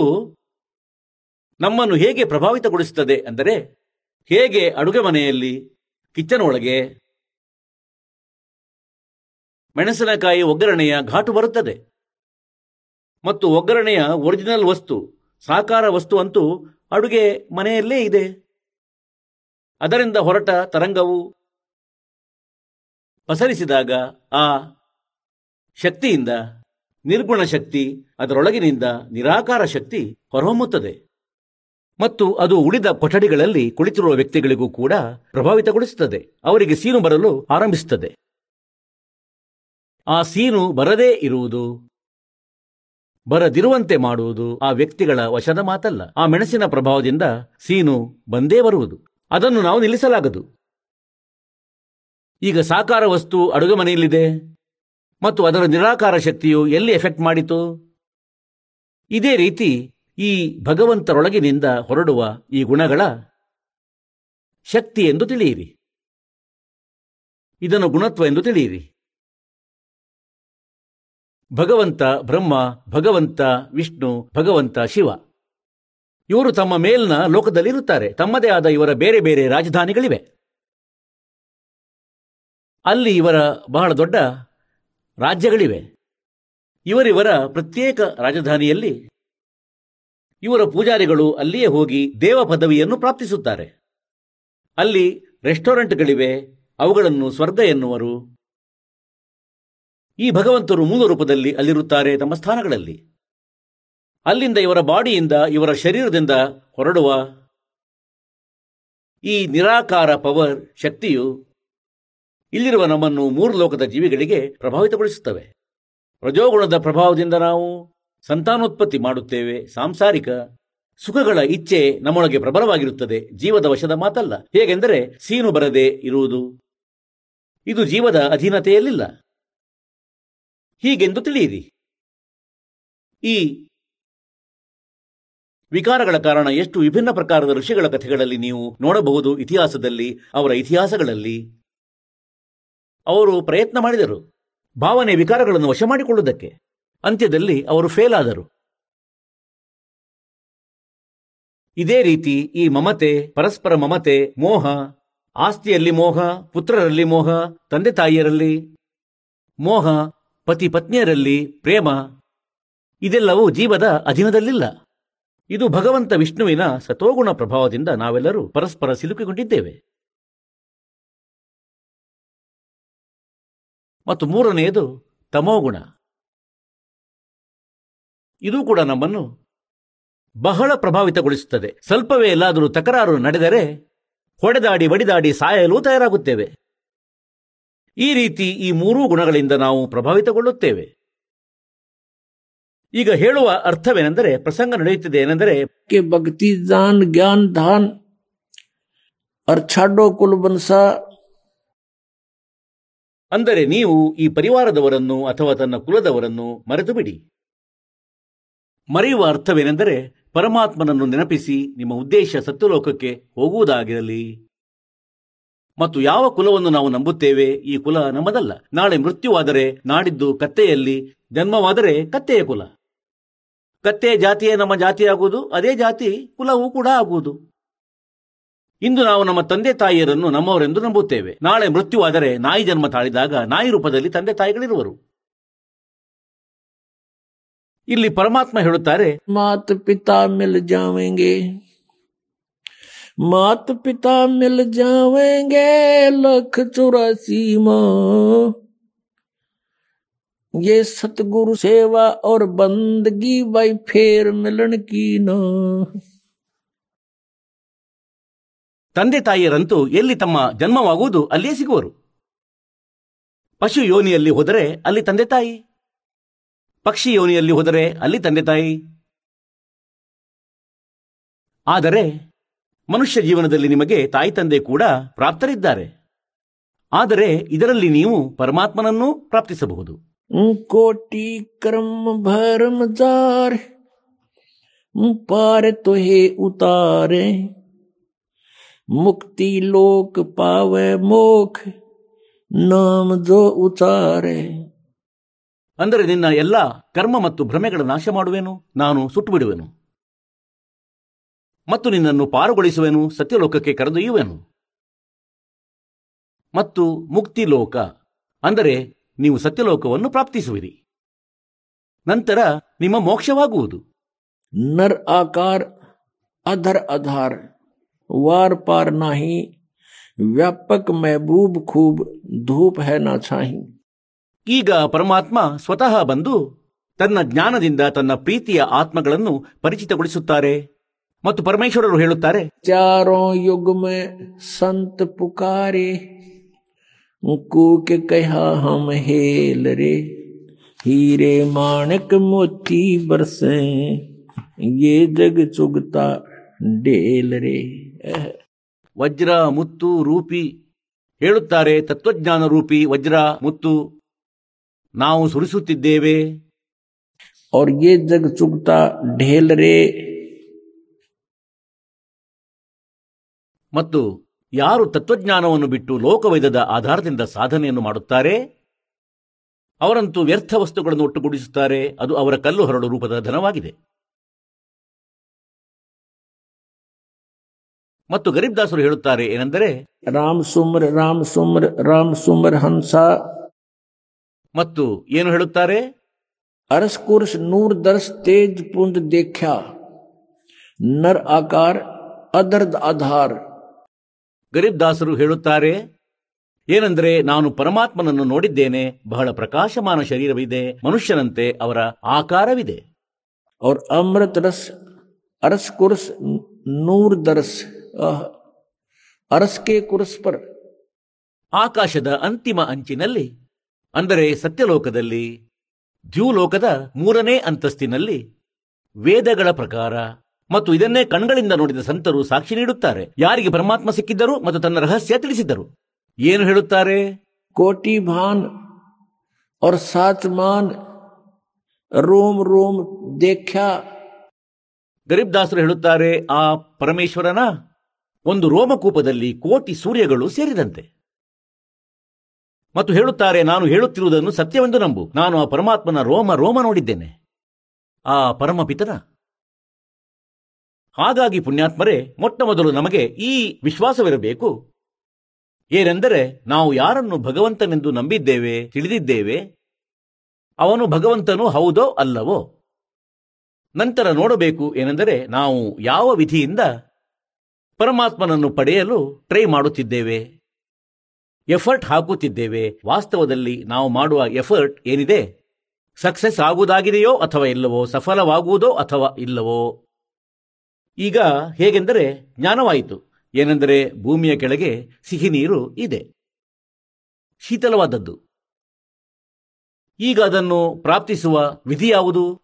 ನಮ್ಮನ್ನು ಹೇಗೆ ಪ್ರಭಾವಿತಗೊಳಿಸುತ್ತದೆ ಅಂದರೆ ಹೇಗೆ ಅಡುಗೆ ಮನೆಯಲ್ಲಿ ಕಿಚನ್ ಒಳಗೆ ಮೆಣಸಿನಕಾಯಿ ಒಗ್ಗರಣೆಯ ಘಾಟು ಬರುತ್ತದೆ. ಮತ್ತು ಒಗ್ಗರಣೆಯ ಒರಿಜಿನಲ್ ವಸ್ತು, ಸಾಕಾರ ವಸ್ತು ಅಂತೂ ಅಡುಗೆ ಮನೆಯಲ್ಲೇ ಇದೆ. ಅದರಿಂದ ಹೊರಟ ತರಂಗವು ಪಸರಿಸಿದಾಗ ಆ ಶಕ್ತಿಯಿಂದ ನಿರ್ಗುಣ ಶಕ್ತಿ, ಅದರೊಳಗಿನಿಂದ ನಿರಾಕಾರ ಶಕ್ತಿ ಹೊರಹೊಮ್ಮುತ್ತದೆ. ಮತ್ತು ಅದು ಉಳಿದ ಕೊಠಡಿಗಳಲ್ಲಿ ಕುಳಿತಿರುವ ವ್ಯಕ್ತಿಗಳಿಗೂ ಕೂಡ ಪ್ರಭಾವಿತಗೊಳಿಸುತ್ತದೆ. ಅವರಿಗೆ ಸೀನು ಬರಲು ಆರಂಭಿಸುತ್ತದೆ. ಆ ಸೀನು ಬರದೇ ಇರುವುದು, ಬರದಿರುವಂತೆ ಮಾಡುವುದು ಆ ವ್ಯಕ್ತಿಗಳ ವಶದ ಮಾತಲ್ಲ. ಆ ಮೆಣಸಿನ ಪ್ರಭಾವದಿಂದ ಸೀನು ಬಂದೇ ಬರುವುದು. ಅದನ್ನು ನಾವು ನಿಲ್ಲಿಸಲಾಗದು. ಈಗ ಸಾಕಾರ ವಸ್ತು ಅಡುಗೆ ಮನೆಯಲ್ಲಿದೆ. ಮತ್ತು ಅದರ ನಿರಾಕಾರ ಶಕ್ತಿಯು ಎಲ್ಲಿ ಎಫೆಕ್ಟ್ ಮಾಡಿತು? ಇದೇ ರೀತಿ ಈ ಭಗವಂತರೊಳಗಿನಿಂದ ಹೊರಡುವ ಈ ಗುಣಗಳ ಶಕ್ತಿ ಎಂದು ತಿಳಿಯಿರಿ. ಇದನ್ನು ಗುಣತ್ವ ಎಂದು ತಿಳಿಯಿರಿ. ಭಗವಂತ ಬ್ರಹ್ಮ, ಭಗವಂತ ವಿಷ್ಣು, ಭಗವಂತ ಶಿವ. ಇವರು ತಮ್ಮ ಮೇಲ್ನ ಲೋಕದಲ್ಲಿರುತ್ತಾರೆ. ತಮ್ಮದೇ ಆದ ಇವರ ಬೇರೆ ಬೇರೆ ರಾಜಧಾನಿಗಳಿವೆ. ಅಲ್ಲಿ ಇವರ ಬಹಳ ದೊಡ್ಡ ರಾಜ್ಯಗಳಿವೆ. ಇವರಿವರ ಪ್ರತ್ಯೇಕ ರಾಜಧಾನಿಯಲ್ಲಿ ಇವರ ಪೂಜಾರಿಗಳು ಅಲ್ಲಿಯೇ ಹೋಗಿ ದೇವ ಪದವಿಯನ್ನು ಪ್ರಾಪ್ತಿಸುತ್ತಾರೆ. ಅಲ್ಲಿ ರೆಸ್ಟೋರೆಂಟ್ಗಳಿವೆ, ಅವುಗಳನ್ನು ಸ್ವರ್ಗ ಎನ್ನುವರು. ಈ ಭಗವಂತರು ಮೂಲ ರೂಪದಲ್ಲಿ ಅಲ್ಲಿರುತ್ತಾರೆ ತಮ್ಮ ಸ್ಥಾನಗಳಲ್ಲಿ. ಅಲ್ಲಿಂದ ಇವರ ಬಾಡಿಯಿಂದ ಇವರ ಶರೀರದಿಂದ ಹೊರಡುವ ಈ ನಿರಾಕಾರ ಪವರ್ ಶಕ್ತಿಯು ಇಲ್ಲಿರುವ ನಮ್ಮನ್ನು ಮೂರು ಲೋಕದ ಜೀವಿಗಳಿಗೆ ಪ್ರಭಾವಿತಗೊಳಿಸುತ್ತವೆ. ರಜೋಗುಣದ ಪ್ರಭಾವದಿಂದ ನಾವು ಸಂತಾನೋತ್ಪತ್ತಿ ಮಾಡುತ್ತೇವೆ. ಸಾಂಸಾರಿಕ ಸುಖಗಳ ಇಚ್ಛೆ ನಮ್ಮೊಳಗೆ ಪ್ರಬಲವಾಗಿರುತ್ತದೆ. ಜೀವದ ವಶದ ಮಾತಲ್ಲ. ಹೇಗೆಂದರೆ ಸೀನು ಬರದೆ ಇರುವುದು. ಇದು ಜೀವದ ಅಧೀನತೆಯಲ್ಲಿಲ್ಲ. ಹೀಗೆಂದು ತಿಳಿಯಿರಿ. ಈ ವಿಕಾರಗಳ ಕಾರಣ ಎಷ್ಟು ವಿಭಿನ್ನ ಪ್ರಕಾರದ ಋಷಿಗಳ ಕಥೆಗಳಲ್ಲಿ ನೀವು ನೋಡಬಹುದು ಇತಿಹಾಸದಲ್ಲಿ, ಅವರ ಇತಿಹಾಸಗಳಲ್ಲಿ. ಅವರು ಪ್ರಯತ್ನ ಮಾಡಿದರು. ಭಾವನೆ ವಿಕಾರಗಳನ್ನು ವಶ ಮಾಡಿಕೊಳ್ಳುವುದಕ್ಕೆ. ಅಂತ್ಯದಲ್ಲಿ ಅವರು ಫೇಲ್ ಆದರು ಇದೇ ರೀತಿ ಈ ಮಮತೆ, ಪರಸ್ಪರ ಮಮತೆ, ಮೋಹ, ಆಸ್ತಿಯಲ್ಲಿ ಮೋಹ, ಪುತ್ರರಲ್ಲಿ ಮೋಹ ತಂದೆ ತಾಯಿಯರಲ್ಲಿ ಮೋಹ, ಪತಿ ಪತ್ನಿಯರಲ್ಲಿ ಪ್ರೇಮ, ಇದೆಲ್ಲವೂ ಜೀವದ ಅಧೀನದಲ್ಲಿಲ್ಲ. ಇದು ಭಗವಂತ ವಿಷ್ಣುವಿನ ಸತೋಗುಣ ಪ್ರಭಾವದಿಂದ ನಾವೆಲ್ಲರೂ ಪರಸ್ಪರ ಸಿಲುಕಿಕೊಂಡಿದ್ದೇವೆ. ಮತ್ತು ಮೂರನೆಯದು ತಮೋಗುಣ. ಇದು ಕೂಡ ನಮ್ಮನ್ನು ಬಹಳ ಪ್ರಭಾವಿತಗೊಳಿಸುತ್ತದೆ. ಸ್ವಲ್ಪವೇ ಎಲ್ಲಾದರೂ ತಕರಾರು ನಡೆದರೆ ಹೊಡೆದಾಡಿ ಬಡಿದಾಡಿ ಸಾಯಲು ತಯಾರಾಗುತ್ತೇವೆ. ಈ ರೀತಿ ಈ ಮೂರೂ ಗುಣಗಳಿಂದ ನಾವು ಪ್ರಭಾವಿತಗೊಳ್ಳುತ್ತೇವೆ. ಈಗ ಹೇಳುವ ಅರ್ಥವೇನೆಂದರೆ ಪ್ರಸಂಗ ನಡೆಯುತ್ತಿದೆ ಏನೆಂದರೆ ಭಕ್ತಿ ದಾನ್ ಜ್ಞಾನ್ ದಾನ್ ಅರ್ಚಾಡೋ ಕುಲ್ಬನ್ಸ. ಅಂದರೆ ನೀವು ಈ ಪರಿವಾರದವರನ್ನು ಅಥವಾ ತನ್ನ ಕುಲದವರನ್ನು ಮರೆತು ಬಿಡಿ ಮರೆಯುವ ಅರ್ಥವೇನೆಂದರೆ ಪರಮಾತ್ಮನನ್ನು ನೆನಪಿಸಿ ನಿಮ್ಮ ಉದ್ದೇಶ ಸತ್ಯಲೋಕಕ್ಕೆ ಹೋಗುವುದಾಗಿರಲಿ. ಮತ್ತು ಯಾವ ಕುಲವನ್ನು ನಾವು ನಂಬುತ್ತೇವೆ ಈ ಕುಲ ನಮ್ಮದಲ್ಲ. ನಾಳೆ ಮೃತ್ಯುವಾದರೆ ನಾಡಿದ್ದು ಕತ್ತೆಯಲ್ಲಿ, ಜನ್ಮವಾದರೆ ಕತ್ತೆಯ ಕುಲ. ಕತ್ತೆಯ ಜಾತಿಯೇ ನಮ್ಮ ಜಾತಿಯಾಗುವುದು, ಅದೇ ಜಾತಿ ಕುಲವೂ ಕೂಡ ಆಗುವುದು. ಇಂದು ನಾವು ನಮ್ಮ ತಂದೆ ತಾಯಿಯರನ್ನು ನಮ್ಮವರೆಂದು ನಂಬುತ್ತೇವೆ. ನಾಳೆ ಮೃತ್ಯುವಾದರೆ ನಾಯಿ ಜನ್ಮ ತಾಳಿದಾಗ ನಾಯಿ ರೂಪದಲ್ಲಿ ತಂದೆ ತಾಯಿಗಳಿರುವರು. ಇಲ್ಲಿ ಪರಮಾತ್ಮ ಹೇಳುತ್ತಾರೆ मात पिता मिल जावेंगे मात पिता मिल जावेंगे लख चौरासी माँ ये सतगुरु सेवा और बंदगी भाई फेर मिलन की ना ತಂದೆ ತಾಯಿಯರಂತೂ ಎಲ್ಲಿ ತಮ್ಮ ಜನ್ಮವಾಗುವುದು ಅಲ್ಲಿಯೇ ಸಿಗುವರು ಪಶು ಯೋನಿಯಲ್ಲಿ ಹೋದರೆ ಅಲ್ಲಿ ತಂದೆ ತಾಯಿ ಪಕ್ಷಿ ಯೋನಿಯಲ್ಲಿ ಹೋದರೆ ಅಲ್ಲಿ ತಂದೆ ತಾಯಿ. ಆದರೆ ಮನುಷ್ಯ ಜೀವನದಲ್ಲಿ ನಿಮಗೆ ತಾಯಿ ತಂದೆ ಕೂಡ ಪ್ರಾಪ್ತರಿದ್ದಾರೆ. ಆದರೆ ಇದರಲ್ಲಿ ನೀವು ಪರಮಾತ್ಮನನ್ನು ಪ್ರಾಪ್ತಿಸಬಹುದು. ಕೋಟಿ ಕರ್ಮ ಭರಮಚಾರ ಪಾರ ತೋಹೆ ಉತಾರೆ, ಮುಕ್ತಿ ಲೋಕ ಪಾವೆ ಮೋಖ ನಾಮ ಜೋ ಉಚಾರೆ. ಅಂದರೆ ನಿನ್ನ ಎಲ್ಲ ಕರ್ಮ ಮತ್ತು ಭ್ರಮೆಗಳ ನಾಶ ಮಾಡುವೆನು ನಾನು ಸುಟ್ಟು ಬಿಡುವೆನು ಮತ್ತು ನಿನ್ನನ್ನು ಪಾರುಗೊಳಿಸುವೆನು ಸತ್ಯಲೋಕಕ್ಕೆ ಕರೆದೊಯ್ಯುವೆನು ಮತ್ತು ಮುಕ್ತಿ ಲೋಕ ಅಂದರೆ ನೀವು ಸತ್ಯಲೋಕವನ್ನು ಪ್ರಾಪ್ತಿಸುವಿರಿ ನಂತರ ನಿಮ್ಮ ಮೋಕ್ಷವಾಗುವುದು नर आकार अधर आधार वार पार नाही व्यापक महबूब खूब धूप है ना छाही ಈಗ ಪರಮಾತ್ಮ ಸ್ವತಃ ಬಂದು ತನ್ನ ಜ್ಞಾನದಿಂದ ತನ್ನ ಪ್ರೀತಿಯ ಆತ್ಮಗಳನ್ನು ಪರಿಚಿತಗೊಳಿಸುತ್ತಾರೆ. ಮತ್ತು ಪರಮೇಶ್ವರರು ಹೇಳುತ್ತಾರೆ ಚಾರೋ ಯುಗ್ಮೆ ಸಂತ ಪುಕಾರಿ ಕೂಕೆ ಕಹ ಹಮ ಹೇಲರೆ ಹೀರೆ ಮಾಣಕ ಮೋತಿ ಬರ್ಸೆ ಯೇ ಜಗ ಚುಗತಾ ಡೇಲರೆ. ವಜ್ರ ಮುತ್ತು ರೂಪಿ ಹೇಳುತ್ತಾರೆ ತತ್ವಜ್ಞಾನ ರೂಪಿ ವಜ್ರ ಮುತ್ತು. ನಾವು ಸುರಿಸುತ್ತಿದ್ದೇವೆ और ये जग चुगता ढेल रे ಮತ್ತು ಯಾರು ತತ್ವಜ್ಞಾನವನ್ನು ಬಿಟ್ಟು ಲೋಕವೈದದ ಆಧಾರದಿಂದ ಸಾಧನೆಯನ್ನು ಮಾಡುತ್ತಾರೆ ಅವರಂತೂ ವ್ಯರ್ಥ ವಸ್ತುಗಳನ್ನು ಒಟ್ಟುಗೂಡಿಸುತ್ತಾರೆ ಅದು ಅವರ ಕಲ್ಲು ಹರಡು ರೂಪದ ಧನವಾಗಿದೆ ಮತ್ತು ಗರೀಬ್ದಾಸರು ಹೇಳುತ್ತಾರೆ ಏನೆಂದರೆ राम सुमर राम सुमर राम सुमर हंसा ಮತ್ತು ಏನು ಹೇಳುತ್ತಾರೆ? ಅರಸ್ ಕುರ್ಸ್ ನೂರ್ ದರ್ಸ್ ತೇಜ್ ಪುಂಡ್ ದೇಖ್ಯ. ನರ್ ಆಕಾರ ಅದರ್ದ ಆಧಾರ್. ಗರೀಬ್ ದಾಸರು ಹೇಳುತ್ತಾರೆ ಏನಂದ್ರೆ ನಾನು ಪರಮಾತ್ಮನನ್ನು ನೋಡಿದ್ದೇನೆ ಬಹಳ ಪ್ರಕಾಶಮಾನ ಶರೀರವಿದೆ ಮನುಷ್ಯನಂತೆ ಅವರ ಆಕಾರವಿದೆ. ಅವ್ರ ಅಮೃತ ರಸ್ ಅರಸ್ ಕುರ್ಸ್ ನೂರ್ ದರ್ಸ್ ಅರಸ್ಕೆ ಕುರ್ಸ್ ಪರ್. ಆಕಾಶದ ಅಂತಿಮ ಅಂಚಿನಲ್ಲಿ ಅಂದರೆ ಸತ್ಯಲೋಕದಲ್ಲಿ ದ್ಯೂಲೋಕದ ಮೂರನೇ ಅಂತಸ್ತಿನಲ್ಲಿ ವೇದಗಳ ಪ್ರಕಾರ ಮತ್ತು ಇದನ್ನೇ ಕಣ್ಗಳಿಂದ ನೋಡಿದ ಸಂತರು ಸಾಕ್ಷಿ ನೀಡುತ್ತಾರೆ ಯಾರಿಗೆ ಪರಮಾತ್ಮ ಸಿಕ್ಕಿದ್ದರು ಮತ್ತು ತನ್ನ ರಹಸ್ಯ ತಿಳಿಸಿದ್ದರು ಏನು ಹೇಳುತ್ತಾರೆ कोटि भान और साच मान रोम रोम देखा ಗರೀಬ್ದಾಸರು ಹೇಳುತ್ತಾರೆ ಆ ಪರಮೇಶ್ವರನ ಒಂದು ರೋಮಕೂಪದಲ್ಲಿ ಕೋಟಿ ಸೂರ್ಯಗಳು ಸೇರಿದಂತೆ ಮತ್ತು ಹೇಳುತ್ತಾರೆ, ನಾನು ಹೇಳುತ್ತಿರುವುದನ್ನು ಸತ್ಯವೆಂದು ನಂಬು. ನಾನು ಆ ಪರಮಾತ್ಮನ ರೋಮ ರೋಮ ನೋಡಿದ್ದೇನೆ. ಆ ಪರಮಪಿತನ ಹಾಗಾಗಿ ಪುಣ್ಯಾತ್ಮರೇ ಮೊಟ್ಟ ಮೊದಲು ನಮಗೆ ಈ ವಿಶ್ವಾಸವಿರಬೇಕು. ಏನೆಂದರೆ, ನಾವು ಯಾರನ್ನು ಭಗವಂತನೆಂದು ನಂಬಿದ್ದೇವೆ, ತಿಳಿದಿದ್ದೇವೆ, ಅವನು ಭಗವಂತನು ಹೌದೋ ಅಲ್ಲವೋ? ನಂತರ ನೋಡಬೇಕು ಏನೆಂದರೆ, ನಾವು ಯಾವ ವಿಧಿಯಿಂದ ಪರಮಾತ್ಮನನ್ನು ಪಡೆಯಲು ಟ್ರೈ ಮಾಡುತ್ತಿದ್ದೇವೆ. ಎಫರ್ಟ್ ಹಾಕುತ್ತಿದ್ದೇವೆ. ವಾಸ್ತವದಲ್ಲಿ ನಾವು ಮಾಡುವ ಎಫರ್ಟ್ ಏನಿದೆ? ಸಕ್ಸೆಸ್ ಆಗುವುದಾಗಿದೆಯೋ ಅಥವಾ ಇಲ್ಲವೋ? ಸಫಲವಾಗುವುದೋ ಅಥವಾ ಇಲ್ಲವೋ? ಈಗ ಹೇಗೆಂದರೆ ಜ್ಞಾನವಾಯಿತು. ಏನೆಂದರೆ ಭೂಮಿಯ ಕೆಳಗೆ ಸಿಹಿ ನೀರು ಇದೆ. ಶೀತಲವಾದದ್ದು. ಈಗ ಅದನ್ನು ಪ್ರಾಪ್ತಿಸುವ ವಿಧಿ ಯಾವುದು?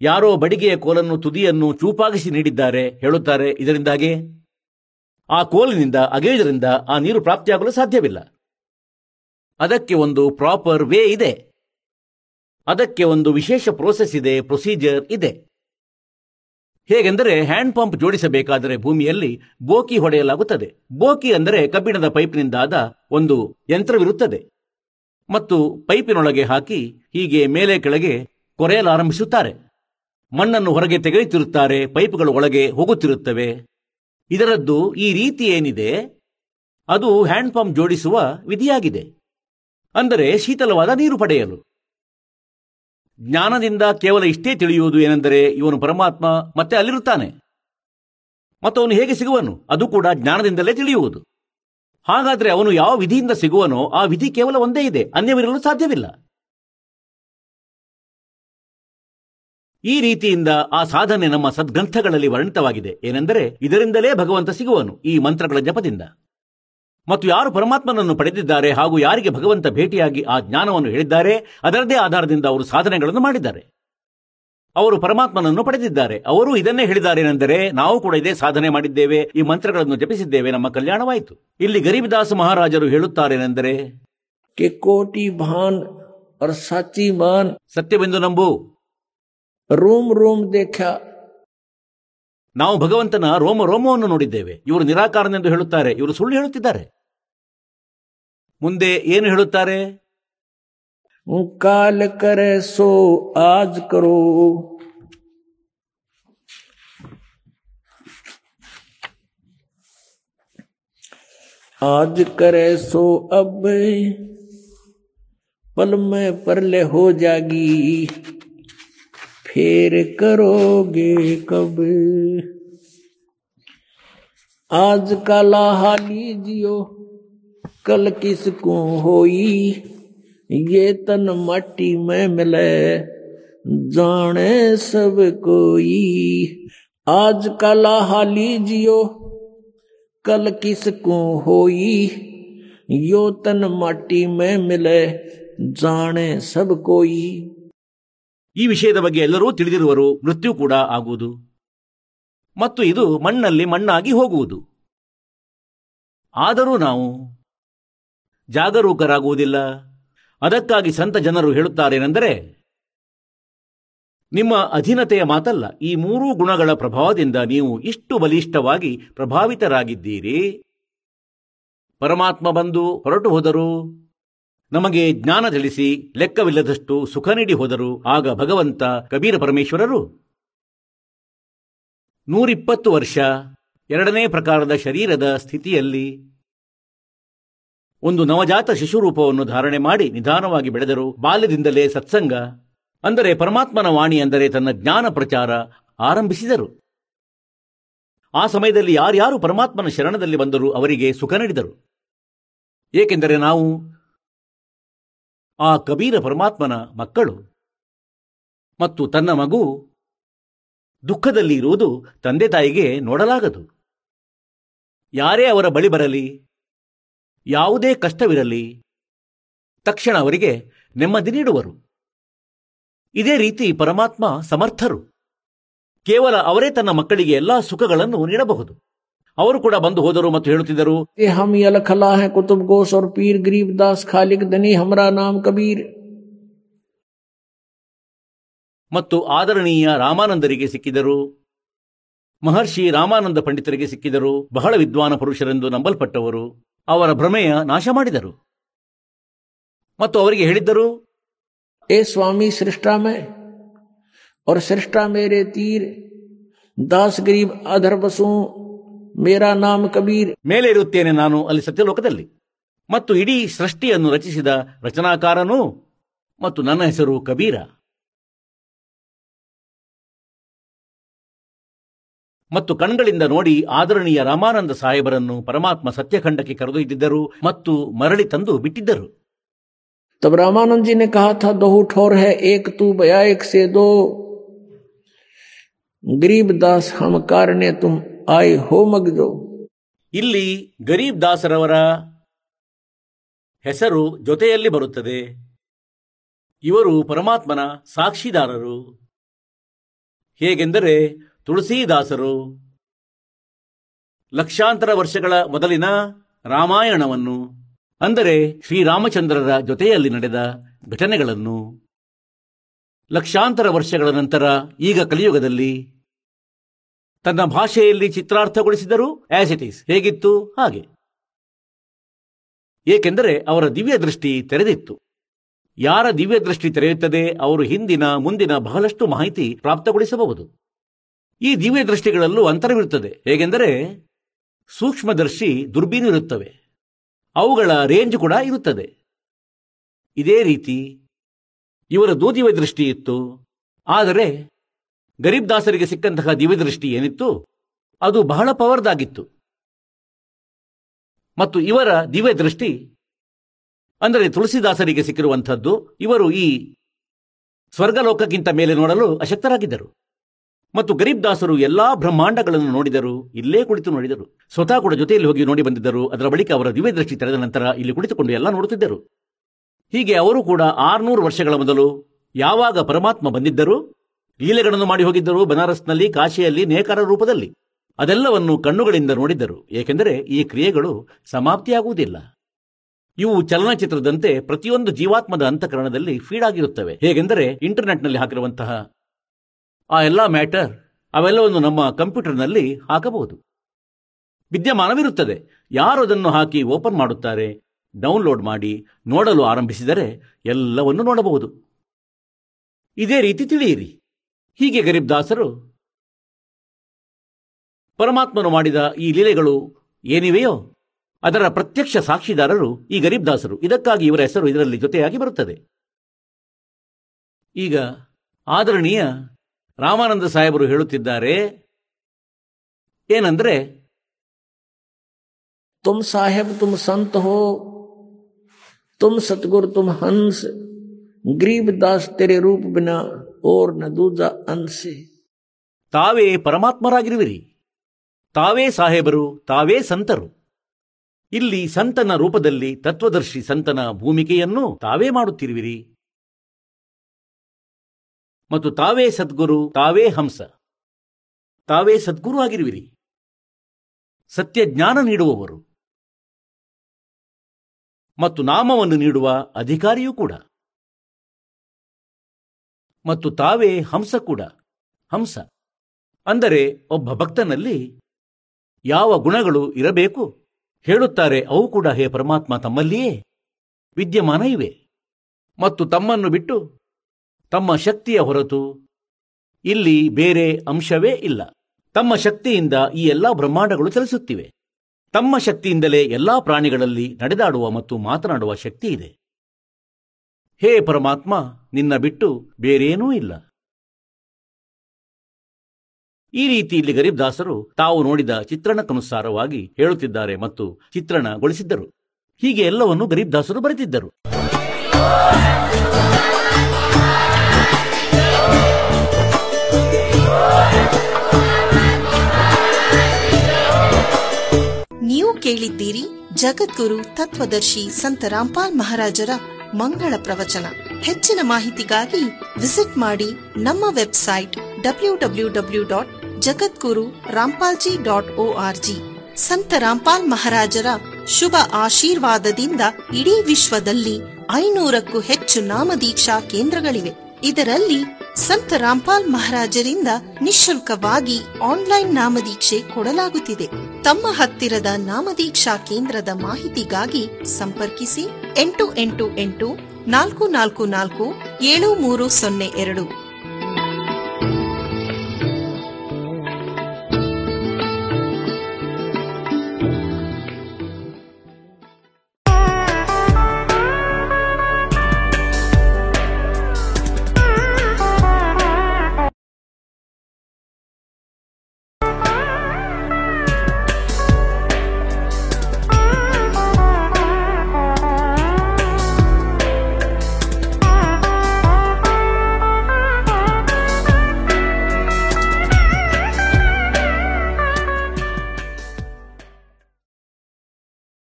ಯಾರೋ ಬಡಿಗೆಯ ಕೋಲನ್ನು ತುದಿಯನ್ನು ಚೂಪಾಗಿಸಿ ನೀಡಿದ್ದಾರೆ. ಹೇಳುತ್ತಾರೆ ಇದರಿಂದಾಗಿ? ಆ ಕೋಲಿನಿಂದ ಅಗೇಜರಿಂದ ಆ ನೀರು ಪ್ರಾಪ್ತಿಯಾಗಲು ಸಾಧ್ಯವಿಲ್ಲ. ಅದಕ್ಕೆ ಒಂದು ಪ್ರಾಪರ್ ವೇ ಇದೆ. ಅದಕ್ಕೆ ಒಂದು ವಿಶೇಷ ಪ್ರೋಸೆಸ್ ಇದೆ, ಪ್ರೊಸೀಜರ್ ಇದೆ. ಹೇಗೆಂದರೆ, ಹ್ಯಾಂಡ್ ಪಂಪ್ ಜೋಡಿಸಬೇಕಾದರೆ ಭೂಮಿಯಲ್ಲಿ ಬೋಕಿ ಹೊಡೆಯಲಾಗುತ್ತದೆ. ಬೋಕಿ ಅಂದರೆ ಕಬ್ಬಿಣದ ಪೈಪ್ನಿಂದಾದ ಒಂದು ಯಂತ್ರವಿರುತ್ತದೆ. ಮತ್ತು ಪೈಪಿನೊಳಗೆ ಹಾಕಿ ಹೀಗೆ ಮೇಲೆ ಕೆಳಗೆ ಕೊರೆಯಲಾರಂಭಿಸುತ್ತಾರೆ. ಮಣ್ಣನ್ನು ಹೊರಗೆ ತೆಗೆಯುತ್ತಿರುತ್ತಾರೆ, ಪೈಪ್ಗಳು ಒಳಗೆ ಹೋಗುತ್ತಿರುತ್ತವೆ. ಇದರದ್ದು ಈ ರೀತಿ ಏನಿದೆ? ಅದು ಹ್ಯಾಂಡ್ ಪಂಪ್ ಜೋಡಿಸುವ ವಿಧಿಯಾಗಿದೆ. ಅಂದರೆ ಶೀತಲವಾದ ನೀರು ಪಡೆಯಲು. ಜ್ಞಾನದಿಂದ ಕೇವಲ ಇಷ್ಟೇ ತಿಳಿಯುವುದು ಏನೆಂದರೆ ಇವನು ಪರಮಾತ್ಮ ಮತ್ತೆ ಅಲ್ಲಿರುತ್ತಾನೆ. ಮತ್ತು ಅವನು ಹೇಗೆ ಸಿಗುವನು? ಅದು ಕೂಡ ಜ್ಞಾನದಿಂದಲೇ ತಿಳಿಯುವುದು. ಹಾಗಾದರೆ ಅವನು ಯಾವ ವಿಧಿಯಿಂದ ಸಿಗುವನೋ ಆ ವಿಧಿ ಕೇವಲ ಒಂದೇ ಇದೆ, ಅನ್ಯವಿರಲು ಸಾಧ್ಯವಿಲ್ಲ. ಈ ರೀತಿಯಿಂದ ಆ ಸಾಧನೆ ನಮ್ಮ ಸದ್ಗ್ರಂಥಗಳಲ್ಲಿ ವರ್ಣಿತವಾಗಿದೆ. ಏನೆಂದರೆ ಇದರಿಂದಲೇ ಭಗವಂತ ಸಿಗುವನು ಈ ಮಂತ್ರಗಳ ಜಪದಿಂದ. ಮತ್ತು ಯಾರು ಪರಮಾತ್ಮನನ್ನು ಪಡೆದಿದ್ದಾರೆ ಹಾಗೂ ಯಾರಿಗೆ ಭಗವಂತ ಭೇಟಿಯಾಗಿ ಆ ಜ್ಞಾನವನ್ನು ಹೇಳಿದ್ದಾರೆ ಅದರದೇ ಆಧಾರದಿಂದ ಅವರು ಸಾಧನೆಗಳನ್ನು ಮಾಡಿದ್ದಾರೆ. ಅವರು ಪರಮಾತ್ಮನನ್ನು ಪಡೆದಿದ್ದಾರೆ. ಅವರು ಇದನ್ನೇ ಹೇಳಿದಾರೇನೆಂದರೆ ನಾವು ಕೂಡ ಇದೇ ಸಾಧನೆ ಮಾಡಿದ್ದೇವೆ ಈ ಮಂತ್ರಗಳನ್ನು ಜಪಿಸಿದ್ದೇವೆ ನಮ್ಮ ಕಲ್ಯಾಣವಾಯಿತು. ಇಲ್ಲಿ ಗರೀಬದಾಸ ಮಹಾರಾಜರು ಹೇಳುತ್ತಾರೇನೆಂದರೆ ಸತ್ಯವೆಂದು ನಂಬು. रोम रोम देखा ನಾವು ಭಗವಂತನ ರೋಮ ರೋಮವನ್ನು ನೋಡಿದ್ದೇವೆ ಇವರು ನಿರಾಕಾರನೆಂದು ಹೇಳುತ್ತಾರೆ ಇವರು ಸುಳ್ಳು ಹೇಳುತ್ತಿದ್ದಾರೆ ಮುಂದೆ ಏನು ಹೇಳುತ್ತಾರೆ काल करे सो आज करो आज करे सो अब पल में परले हो जागी फिर करोगे कब? आज का लाहा लीजियो, कल किसको होई? ये तन माटी में मिले, जाने सब कोई। आज का लाहा लीजियो, कल किसको होई? यो तन माटी में मिले, जाने सब कोई। ಈ ವಿಷಯದ ಬಗ್ಗೆ ಎಲ್ಲರೂ ತಿಳಿದಿರುವರು ಮೃತ್ಯು ಕೂಡ ಆಗುವುದು. ಮತ್ತು ಇದು ಮಣ್ಣಲ್ಲಿ ಮಣ್ಣಾಗಿ ಹೋಗುವುದು. ಆದರೂ ನಾವು ಜಾಗರೂಕರಾಗುವುದಿಲ್ಲ. ಅದಕ್ಕಾಗಿ ಸಂತ ಜನರು ಹೇಳುತ್ತಾರೇನೆಂದರೆ, ನಿಮ್ಮ ಅಧೀನತೆಯ ಮಾತಲ್ಲ, ಈ ಮೂರೂ ಗುಣಗಳ ಪ್ರಭಾವದಿಂದ ನೀವು ಇಷ್ಟು ಬಲಿಷ್ಠವಾಗಿ ಪ್ರಭಾವಿತರಾಗಿದ್ದೀರಿ. ಪರಮಾತ್ಮ ಬಂದು ಹೊರಟು ಹೋದರು. ನಮಗೆ ಜ್ಞಾನ ತಿಳಿಸಿ ಲೆಕ್ಕವಿಲ್ಲದಷ್ಟು ಸುಖ ನೀಡಿ ಹೋದರು ಆಗ ಭಗವಂತ ಕಬೀರ ಪರಮೇಶ್ವರರು. ನೂರಿಪ್ಪತ್ತು ವರ್ಷ ಎರಡನೇ ಪ್ರಕಾರದ ಶರೀರದ ಸ್ಥಿತಿಯಲ್ಲಿ ಒಂದು ನವಜಾತ ಶಿಶು ರೂಪವನ್ನು ಧಾರಣೆ ಮಾಡಿ ನಿಧಾನವಾಗಿ ಬೆಳೆದರು ಬಾಲ್ಯದಿಂದಲೇ ಸತ್ಸಂಗ, ಅಂದರೆ ಪರಮಾತ್ಮನ ವಾಣಿ ಅಂದರೆ ತನ್ನ ಜ್ಞಾನ ಪ್ರಚಾರ ಆರಂಭಿಸಿದರು. ಆ ಸಮಯದಲ್ಲಿ ಯಾರ್ಯಾರು ಪರಮಾತ್ಮನ ಶರಣದಲ್ಲಿ ಬಂದರು ಅವರಿಗೆ ಸುಖ ನೀಡಿದರು. ಏಕೆಂದರೆ ನಾವು ಆ ಕಬೀರ ಪರಮಾತ್ಮನ ಮಕ್ಕಳು ಮತ್ತು ತನ್ನ ಮಗು ದುಃಖದಲ್ಲಿ ಇರುವುದು ತಂದೆ ತಾಯಿಗೆ ನೋಡಲಾಗದು. ಯಾರೇ ಅವರ ಬಳಿ ಬರಲಿ, ಯಾವುದೇ ಕಷ್ಟವಿರಲಿ, ತಕ್ಷಣ ಅವರಿಗೆ ನೆಮ್ಮದಿ ನೀಡುವರು. ಇದೇ ರೀತಿ ಪರಮಾತ್ಮ ಸಮರ್ಥರು. ಕೇವಲ ಅವರೇ ತನ್ನ ಮಕ್ಕಳಿಗೆ ಎಲ್ಲಾ ಸುಖಗಳನ್ನು ನೀಡಬಹುದು. ಅವರು ಕೂಡ ಬಂದು ಹೋದರು ಮತ್ತು ಹೇಳುತ್ತಿದ್ದರು ये हम ये लखला है कुतुब गोस और पीर गरीबदास खालिक दनी हमरा नाम कबीर ಮತ್ತು ಆದರಣೀಯ ರಾಮಾನಂದರಿಗೆ ಸಿಕ್ಕಿದರು ಮಹರ್ಷಿ ರಾಮಾನಂದ ಪಂಡಿತರಿಗೆ ಸಿಕ್ಕಿದರು ಬಹಳ ವಿದ್ವಾನ ಪುರುಷರೆಂದು ನಂಬಲ್ಪಟ್ಟವರು ಅವರ ಭ್ರಮೆಯ ನಾಶ ಮಾಡಿದರು ಮತ್ತು ಅವರಿಗೆ ಹೇಳಿದ್ದರು ए स्वामी सृष्टा में और सृष्टा मेरे तीर दास गरीब अधर बसू ಮೇರಾ ನಾಮ ಕಬೀರ್. ಮೇಲೆ ಇರುತ್ತೇನೆ ನಾನು ಅಲ್ಲಿ ಸತ್ಯಲೋಕದಲ್ಲಿ. ಮತ್ತು ಇಡೀ ಸೃಷ್ಟಿಯನ್ನು ರಚಿಸಿದ ರಚನಾಕಾರನೂ ಮತ್ತು ನನ್ನ ಹೆಸರು ಕಬೀರ. ಮತ್ತು ಕಣ್ಗಳಿಂದ ನೋಡಿ ಆದರಣೀಯ ರಾಮಾನಂದ ಸಾಹೇಬರನ್ನು ಪರಮಾತ್ಮ ಸತ್ಯಖಂಡಕ್ಕೆ ಕರೆದೊಯ್ದಿದ್ದರು ಮತ್ತು ಮರಳಿ ತಂದು ಬಿಟ್ಟಿದ್ದರು. ತಬ್ ರಾಮಾನಂದ ಜಿ ನೆ ಕಹಾ ಥಾ ಠೋರ್ ಹೈ ಏಕ್ ತೂ ಬಯಾ ಏಕ್ ಸೇ ದೋ ಗರೀಬ್ ದಾಸ್ ಹಮ ಕಾರಣ ತುಮ್ ಐ ಹೋಮಗ್ದು ಇಲ್ಲಿ ಗರೀಬ್ ದಾಸರವರ ಹೆಸರು ಜೊತೆಯಲ್ಲಿ ಬರುತ್ತದೆ. ಇವರು ಪರಮಾತ್ಮನ ಸಾಕ್ಷಿದಾರರು. ಹೇಗೆಂದರೆ ತುಳಸಿದಾಸರು ಲಕ್ಷಾಂತರ ವರ್ಷಗಳ ಮೊದಲಿನ ರಾಮಾಯಣವನ್ನು, ಅಂದರೆ ಶ್ರೀರಾಮಚಂದ್ರರ ಜೊತೆಯಲ್ಲಿ ನಡೆದ ಘಟನೆಗಳನ್ನು. ಲಕ್ಷಾಂತರ ವರ್ಷಗಳ ನಂತರ ಈಗ ಕಲಿಯುಗದಲ್ಲಿ ತನ್ನ ಭಾಷೆಯಲ್ಲಿ ಚಿತ್ರಾರ್ಥಗೊಳಿಸಿದರು ಆಸ್ ಇಟ್ ಈಸ್ ಹೇಗಿತ್ತು? ಹಾಗೆ. ಏಕೆಂದರೆ ಅವರ ದಿವ್ಯ ದೃಷ್ಟಿ ತೆರೆದಿತ್ತು. ಯಾರ ದಿವ್ಯ ದೃಷ್ಟಿ ತೆರೆಯುತ್ತದೆ ಅವರು ಹಿಂದಿನ, ಮುಂದಿನ ಬಹಳಷ್ಟು ಮಾಹಿತಿ ಪ್ರಾಪ್ತಗೊಳಿಸಬಹುದು. ಈ ದಿವ್ಯ ದೃಷ್ಟಿಗಳಲ್ಲೂ ಅಂತರವಿರುತ್ತದೆ. ಹೇಗೆಂದರೆ ಸೂಕ್ಷ್ಮದರ್ಶಿ ದುರ್ಬೀನು ಇರುತ್ತವೆ ಅವುಗಳ ರೇಂಜ್ ಕೂಡ ಇರುತ್ತದೆ. ಇದೇ ರೀತಿ ಇವರ ದೂದಿವ ದೃಷ್ಟಿ ಇತ್ತು ಆದರೆ ಗರೀಬ್ ದಾಸರಿಗೆ ಸಿಕ್ಕಂತಹ ದಿವ್ಯದೃಷ್ಟಿ ಏನಿತ್ತು? ಅದು ಬಹಳ ಪವರ್ದಾಗಿತ್ತು. ಮತ್ತು ಇವರ ದಿವ್ಯ ದೃಷ್ಟಿ ಅಂದರೆ ತುಳಸಿದಾಸರಿಗೆ ಸಿಕ್ಕಿರುವಂಥದ್ದು, ಇವರು ಈ ಸ್ವರ್ಗಲೋಕಕ್ಕಿಂತ ಮೇಲೆ ನೋಡಲು ಅಶಕ್ತರಾಗಿದ್ದರು. ಮತ್ತು ಗರೀಬ್ ದಾಸರು ಎಲ್ಲಾ ಬ್ರಹ್ಮಾಂಡಗಳನ್ನು ನೋಡಿದರು, ಇಲ್ಲೇ ಕುಳಿತು ನೋಡಿದರು. ಸ್ವತಃ ಕೂಡ ಜೊತೆಯಲ್ಲಿ ಹೋಗಿ ನೋಡಿ ಬಂದಿದ್ದರು, ಅದರ ಬಳಿಕ ಅವರ ದಿವ್ಯದೃಷ್ಟಿ ತೆರೆದ ನಂತರ ಇಲ್ಲಿ ಕುಳಿತುಕೊಂಡು ಎಲ್ಲ ನೋಡುತ್ತಿದ್ದರು. ಹೀಗೆ ಅವರು ಕೂಡ ಆರ್ನೂರು ವರ್ಷಗಳ ಮೊದಲು ಯಾವಾಗ ಪರಮಾತ್ಮ ಬಂದಿದ್ದರು? ಲೀಲೆಗಳನ್ನು ಮಾಡಿ ಹೋಗಿದ್ದರು ಬನಾರಸ್ನಲ್ಲಿ ಕಾಶಿಯಲ್ಲಿ ನೇಕಾರ ರೂಪದಲ್ಲಿ. ಅದೆಲ್ಲವನ್ನು ಕಣ್ಣುಗಳಿಂದ ನೋಡಿದ್ದರು. ಏಕೆಂದರೆ ಈ ಕ್ರಿಯೆಗಳು ಸಮಾಪ್ತಿಯಾಗುವುದಿಲ್ಲ. ಇವು ಚಲನಚಿತ್ರದಂತೆ ಪ್ರತಿಯೊಂದು ಜೀವಾತ್ಮದ ಅಂತಃಕರಣದಲ್ಲಿ ಫೀಡ್ ಆಗಿರುತ್ತವೆ ಹೇಗೆಂದರೆ ಇಂಟರ್ನೆಟ್ನಲ್ಲಿ ಹಾಕಿರುವಂತಹ ಆ ಎಲ್ಲ ಮ್ಯಾಟರ್ ಅವೆಲ್ಲವನ್ನು ನಮ್ಮ ಕಂಪ್ಯೂಟರ್ನಲ್ಲಿ ಹಾಕಬಹುದು. ವಿದ್ಯಮಾನವಿರುತ್ತದೆ. ಯಾರು ಅದನ್ನು ಹಾಕಿ ಓಪನ್ ಮಾಡುತ್ತಾರೆ, ಡೌನ್ಲೋಡ್ ಮಾಡಿ, ನೋಡಲು ಆರಂಭಿಸಿದರೆ ಎಲ್ಲವನ್ನು ನೋಡಬಹುದು. ಇದೇ ರೀತಿ ತಿಳಿಯಿರಿ. ಹೀಗೆ ಗರೀಬ್ ದಾಸರು, ಪರಮಾತ್ಮನು ಮಾಡಿದ ಈ ಲೀಲೆಗಳು ಏನಿವೆಯೋ ಅದರ ಪ್ರತ್ಯಕ್ಷ ಸಾಕ್ಷಿದಾರರು ಈ ಗರೀಬ್ ದಾಸರು. ಇದಕ್ಕಾಗಿ ಇವರ ಹೆಸರು ಇದರಲ್ಲಿ ಜೊತೆಯಾಗಿ ಬರುತ್ತದೆ. ಈಗ ಆದರಣೀಯ ರಾಮಾನಂದ ಸಾಹೇಬರು ಹೇಳುತ್ತಿದ್ದಾರೆ, ಏನಂದ್ರೆ, ತುಮ್ ಸಾಹೇಬ್ ತುಮ್ ಸಂತ ಹೋ, ತುಮ್ ಸತ್ಗುರು ತುಮ್ ಹಂಸ್ ಗರೀಬ್ ದಾಸ್ ತೆರೆ ರೂಪ ಬಿನಾ ಓರ್ ದೂದ ಅನ್ಸಿ, ತಾವೇ ಪರಮಾತ್ಮರಾಗಿರುವಿರಿ. ತಾವೇ ಸಾಹೇಬರು, ತಾವೇ ಸಂತರು. ಇಲ್ಲಿ ಸಂತನ ರೂಪದಲ್ಲಿ ತತ್ವದರ್ಶಿ ಸಂತನ ಭೂಮಿಕೆಯನ್ನು ತಾವೇ ಮಾಡುತ್ತಿರುವಿರಿ. ಮತ್ತು ತಾವೇ ಸದ್ಗುರು, ತಾವೇ ಹಂಸ. ತಾವೇ ಸದ್ಗುರು ಆಗಿರುವಿರಿ. ಸತ್ಯ ಜ್ಞಾನ ನೀಡುವವರು. ಮತ್ತು ನಾಮವನ್ನು ನೀಡುವ ಅಧಿಕಾರಿಯೂ ಕೂಡ. ಮತ್ತು ತಾವೇ ಹಂಸ ಕೂಡ. ಹಂಸ. ಅಂದರೆ ಒಬ್ಬ ಭಕ್ತನಲ್ಲಿ ಯಾವ ಗುಣಗಳು ಇರಬೇಕು? ಹೇಳುತ್ತಾರೆ, ಅವು ಕೂಡ ಹೇ ಪರಮಾತ್ಮ, ತಮ್ಮಲ್ಲಿಯೇ ವಿದ್ಯಮಾನ ಇವೆ. ಮತ್ತು ತಮ್ಮನ್ನು ಬಿಟ್ಟು ತಮ್ಮ ಶಕ್ತಿಯ ಹೊರತು ಇಲ್ಲಿ ಬೇರೆ ಅಂಶವೇ ಇಲ್ಲ. ತಮ್ಮ ಶಕ್ತಿಯಿಂದ ಈ ಎಲ್ಲಾ ಬ್ರಹ್ಮಾಂಡಗಳು ಚಲಿಸುತ್ತಿವೆ. ತಮ್ಮ ಶಕ್ತಿಯಿಂದಲೇ ಎಲ್ಲಾ ಪ್ರಾಣಿಗಳಲ್ಲಿ ನಡೆದಾಡುವ ಮತ್ತು ಮಾತನಾಡುವ ಶಕ್ತಿ ಇದೆ. ಹೇ ಪರಮಾತ್ಮ, ನಿನ್ನ ಬಿಟ್ಟು ಬೇರೇನೂ ಇಲ್ಲ. ಈ ರೀತಿ ಇಲ್ಲಿ ಗರೀಬ್ ದಾಸರು ತಾವು ನೋಡಿದ ಚಿತ್ರಣಕ್ಕನುಸಾರವಾಗಿ ಹೇಳುತ್ತಿದ್ದಾರೆ ಮತ್ತು ಚಿತ್ರಣಗೊಳಿಸಿದ್ದರು. ಹೀಗೆ ಎಲ್ಲವನ್ನು ಗರೀಬ್ ದಾಸರು ಬರೆದಿದ್ದರು. ನೀವು ಕೇಳಿದ್ದೀರಿ ಜಗದ್ಗುರು ತತ್ವದರ್ಶಿ ಸಂತ ರಾಮ್ಪಾಲ್ ಮಹಾರಾಜರ ಮಂಗಳ ಪ್ರವಚನ. ಹೆಚ್ಚಿನ ಮಾಹಿತಿಗಾಗಿ ವಿಸಿಟ್ ಮಾಡಿ ನಮ್ಮ website W W W dot Jagadguru Rampalji dot O R G. Sant Rampal ಮಹಾರಾಜರ ಶುಭ ಆಶೀರ್ವಾದದಿಂದ ಇಡೀ ವಿಶ್ವದಲ್ಲಿ ಐನೂರಕ್ಕೂ ಹೆಚ್ಚು ನಾಮದೀಕ್ಷಾ ಕೇಂದ್ರಗಳಿವೆ. ಇದರಲ್ಲಿ ಸಂತ ರಾಮ್ಪಾಲ್ ಮಹಾರಾಜರಿಂದ ನಿಶುಲ್ಕವಾಗಿ ಆನ್ಲೈನ್ ನಾಮದೀಕ್ಷೆ ಕೊಡಲಾಗುತ್ತಿದೆ. ತಮ್ಮ ಹತ್ತಿರದ ನಾಮದೀಕ್ಷಾ ಕೇಂದ್ರದ ಮಾಹಿತಿಗಾಗಿ ಸಂಪರ್ಕಿಸಿ ಎಂಟು ಎಂಟು ಎಂಟು ನಾಲ್ಕು ನಾಲ್ಕು ನಾಲ್ಕು ಏಳು ಮೂರು ಸೊನ್ನೆ ಎರಡು.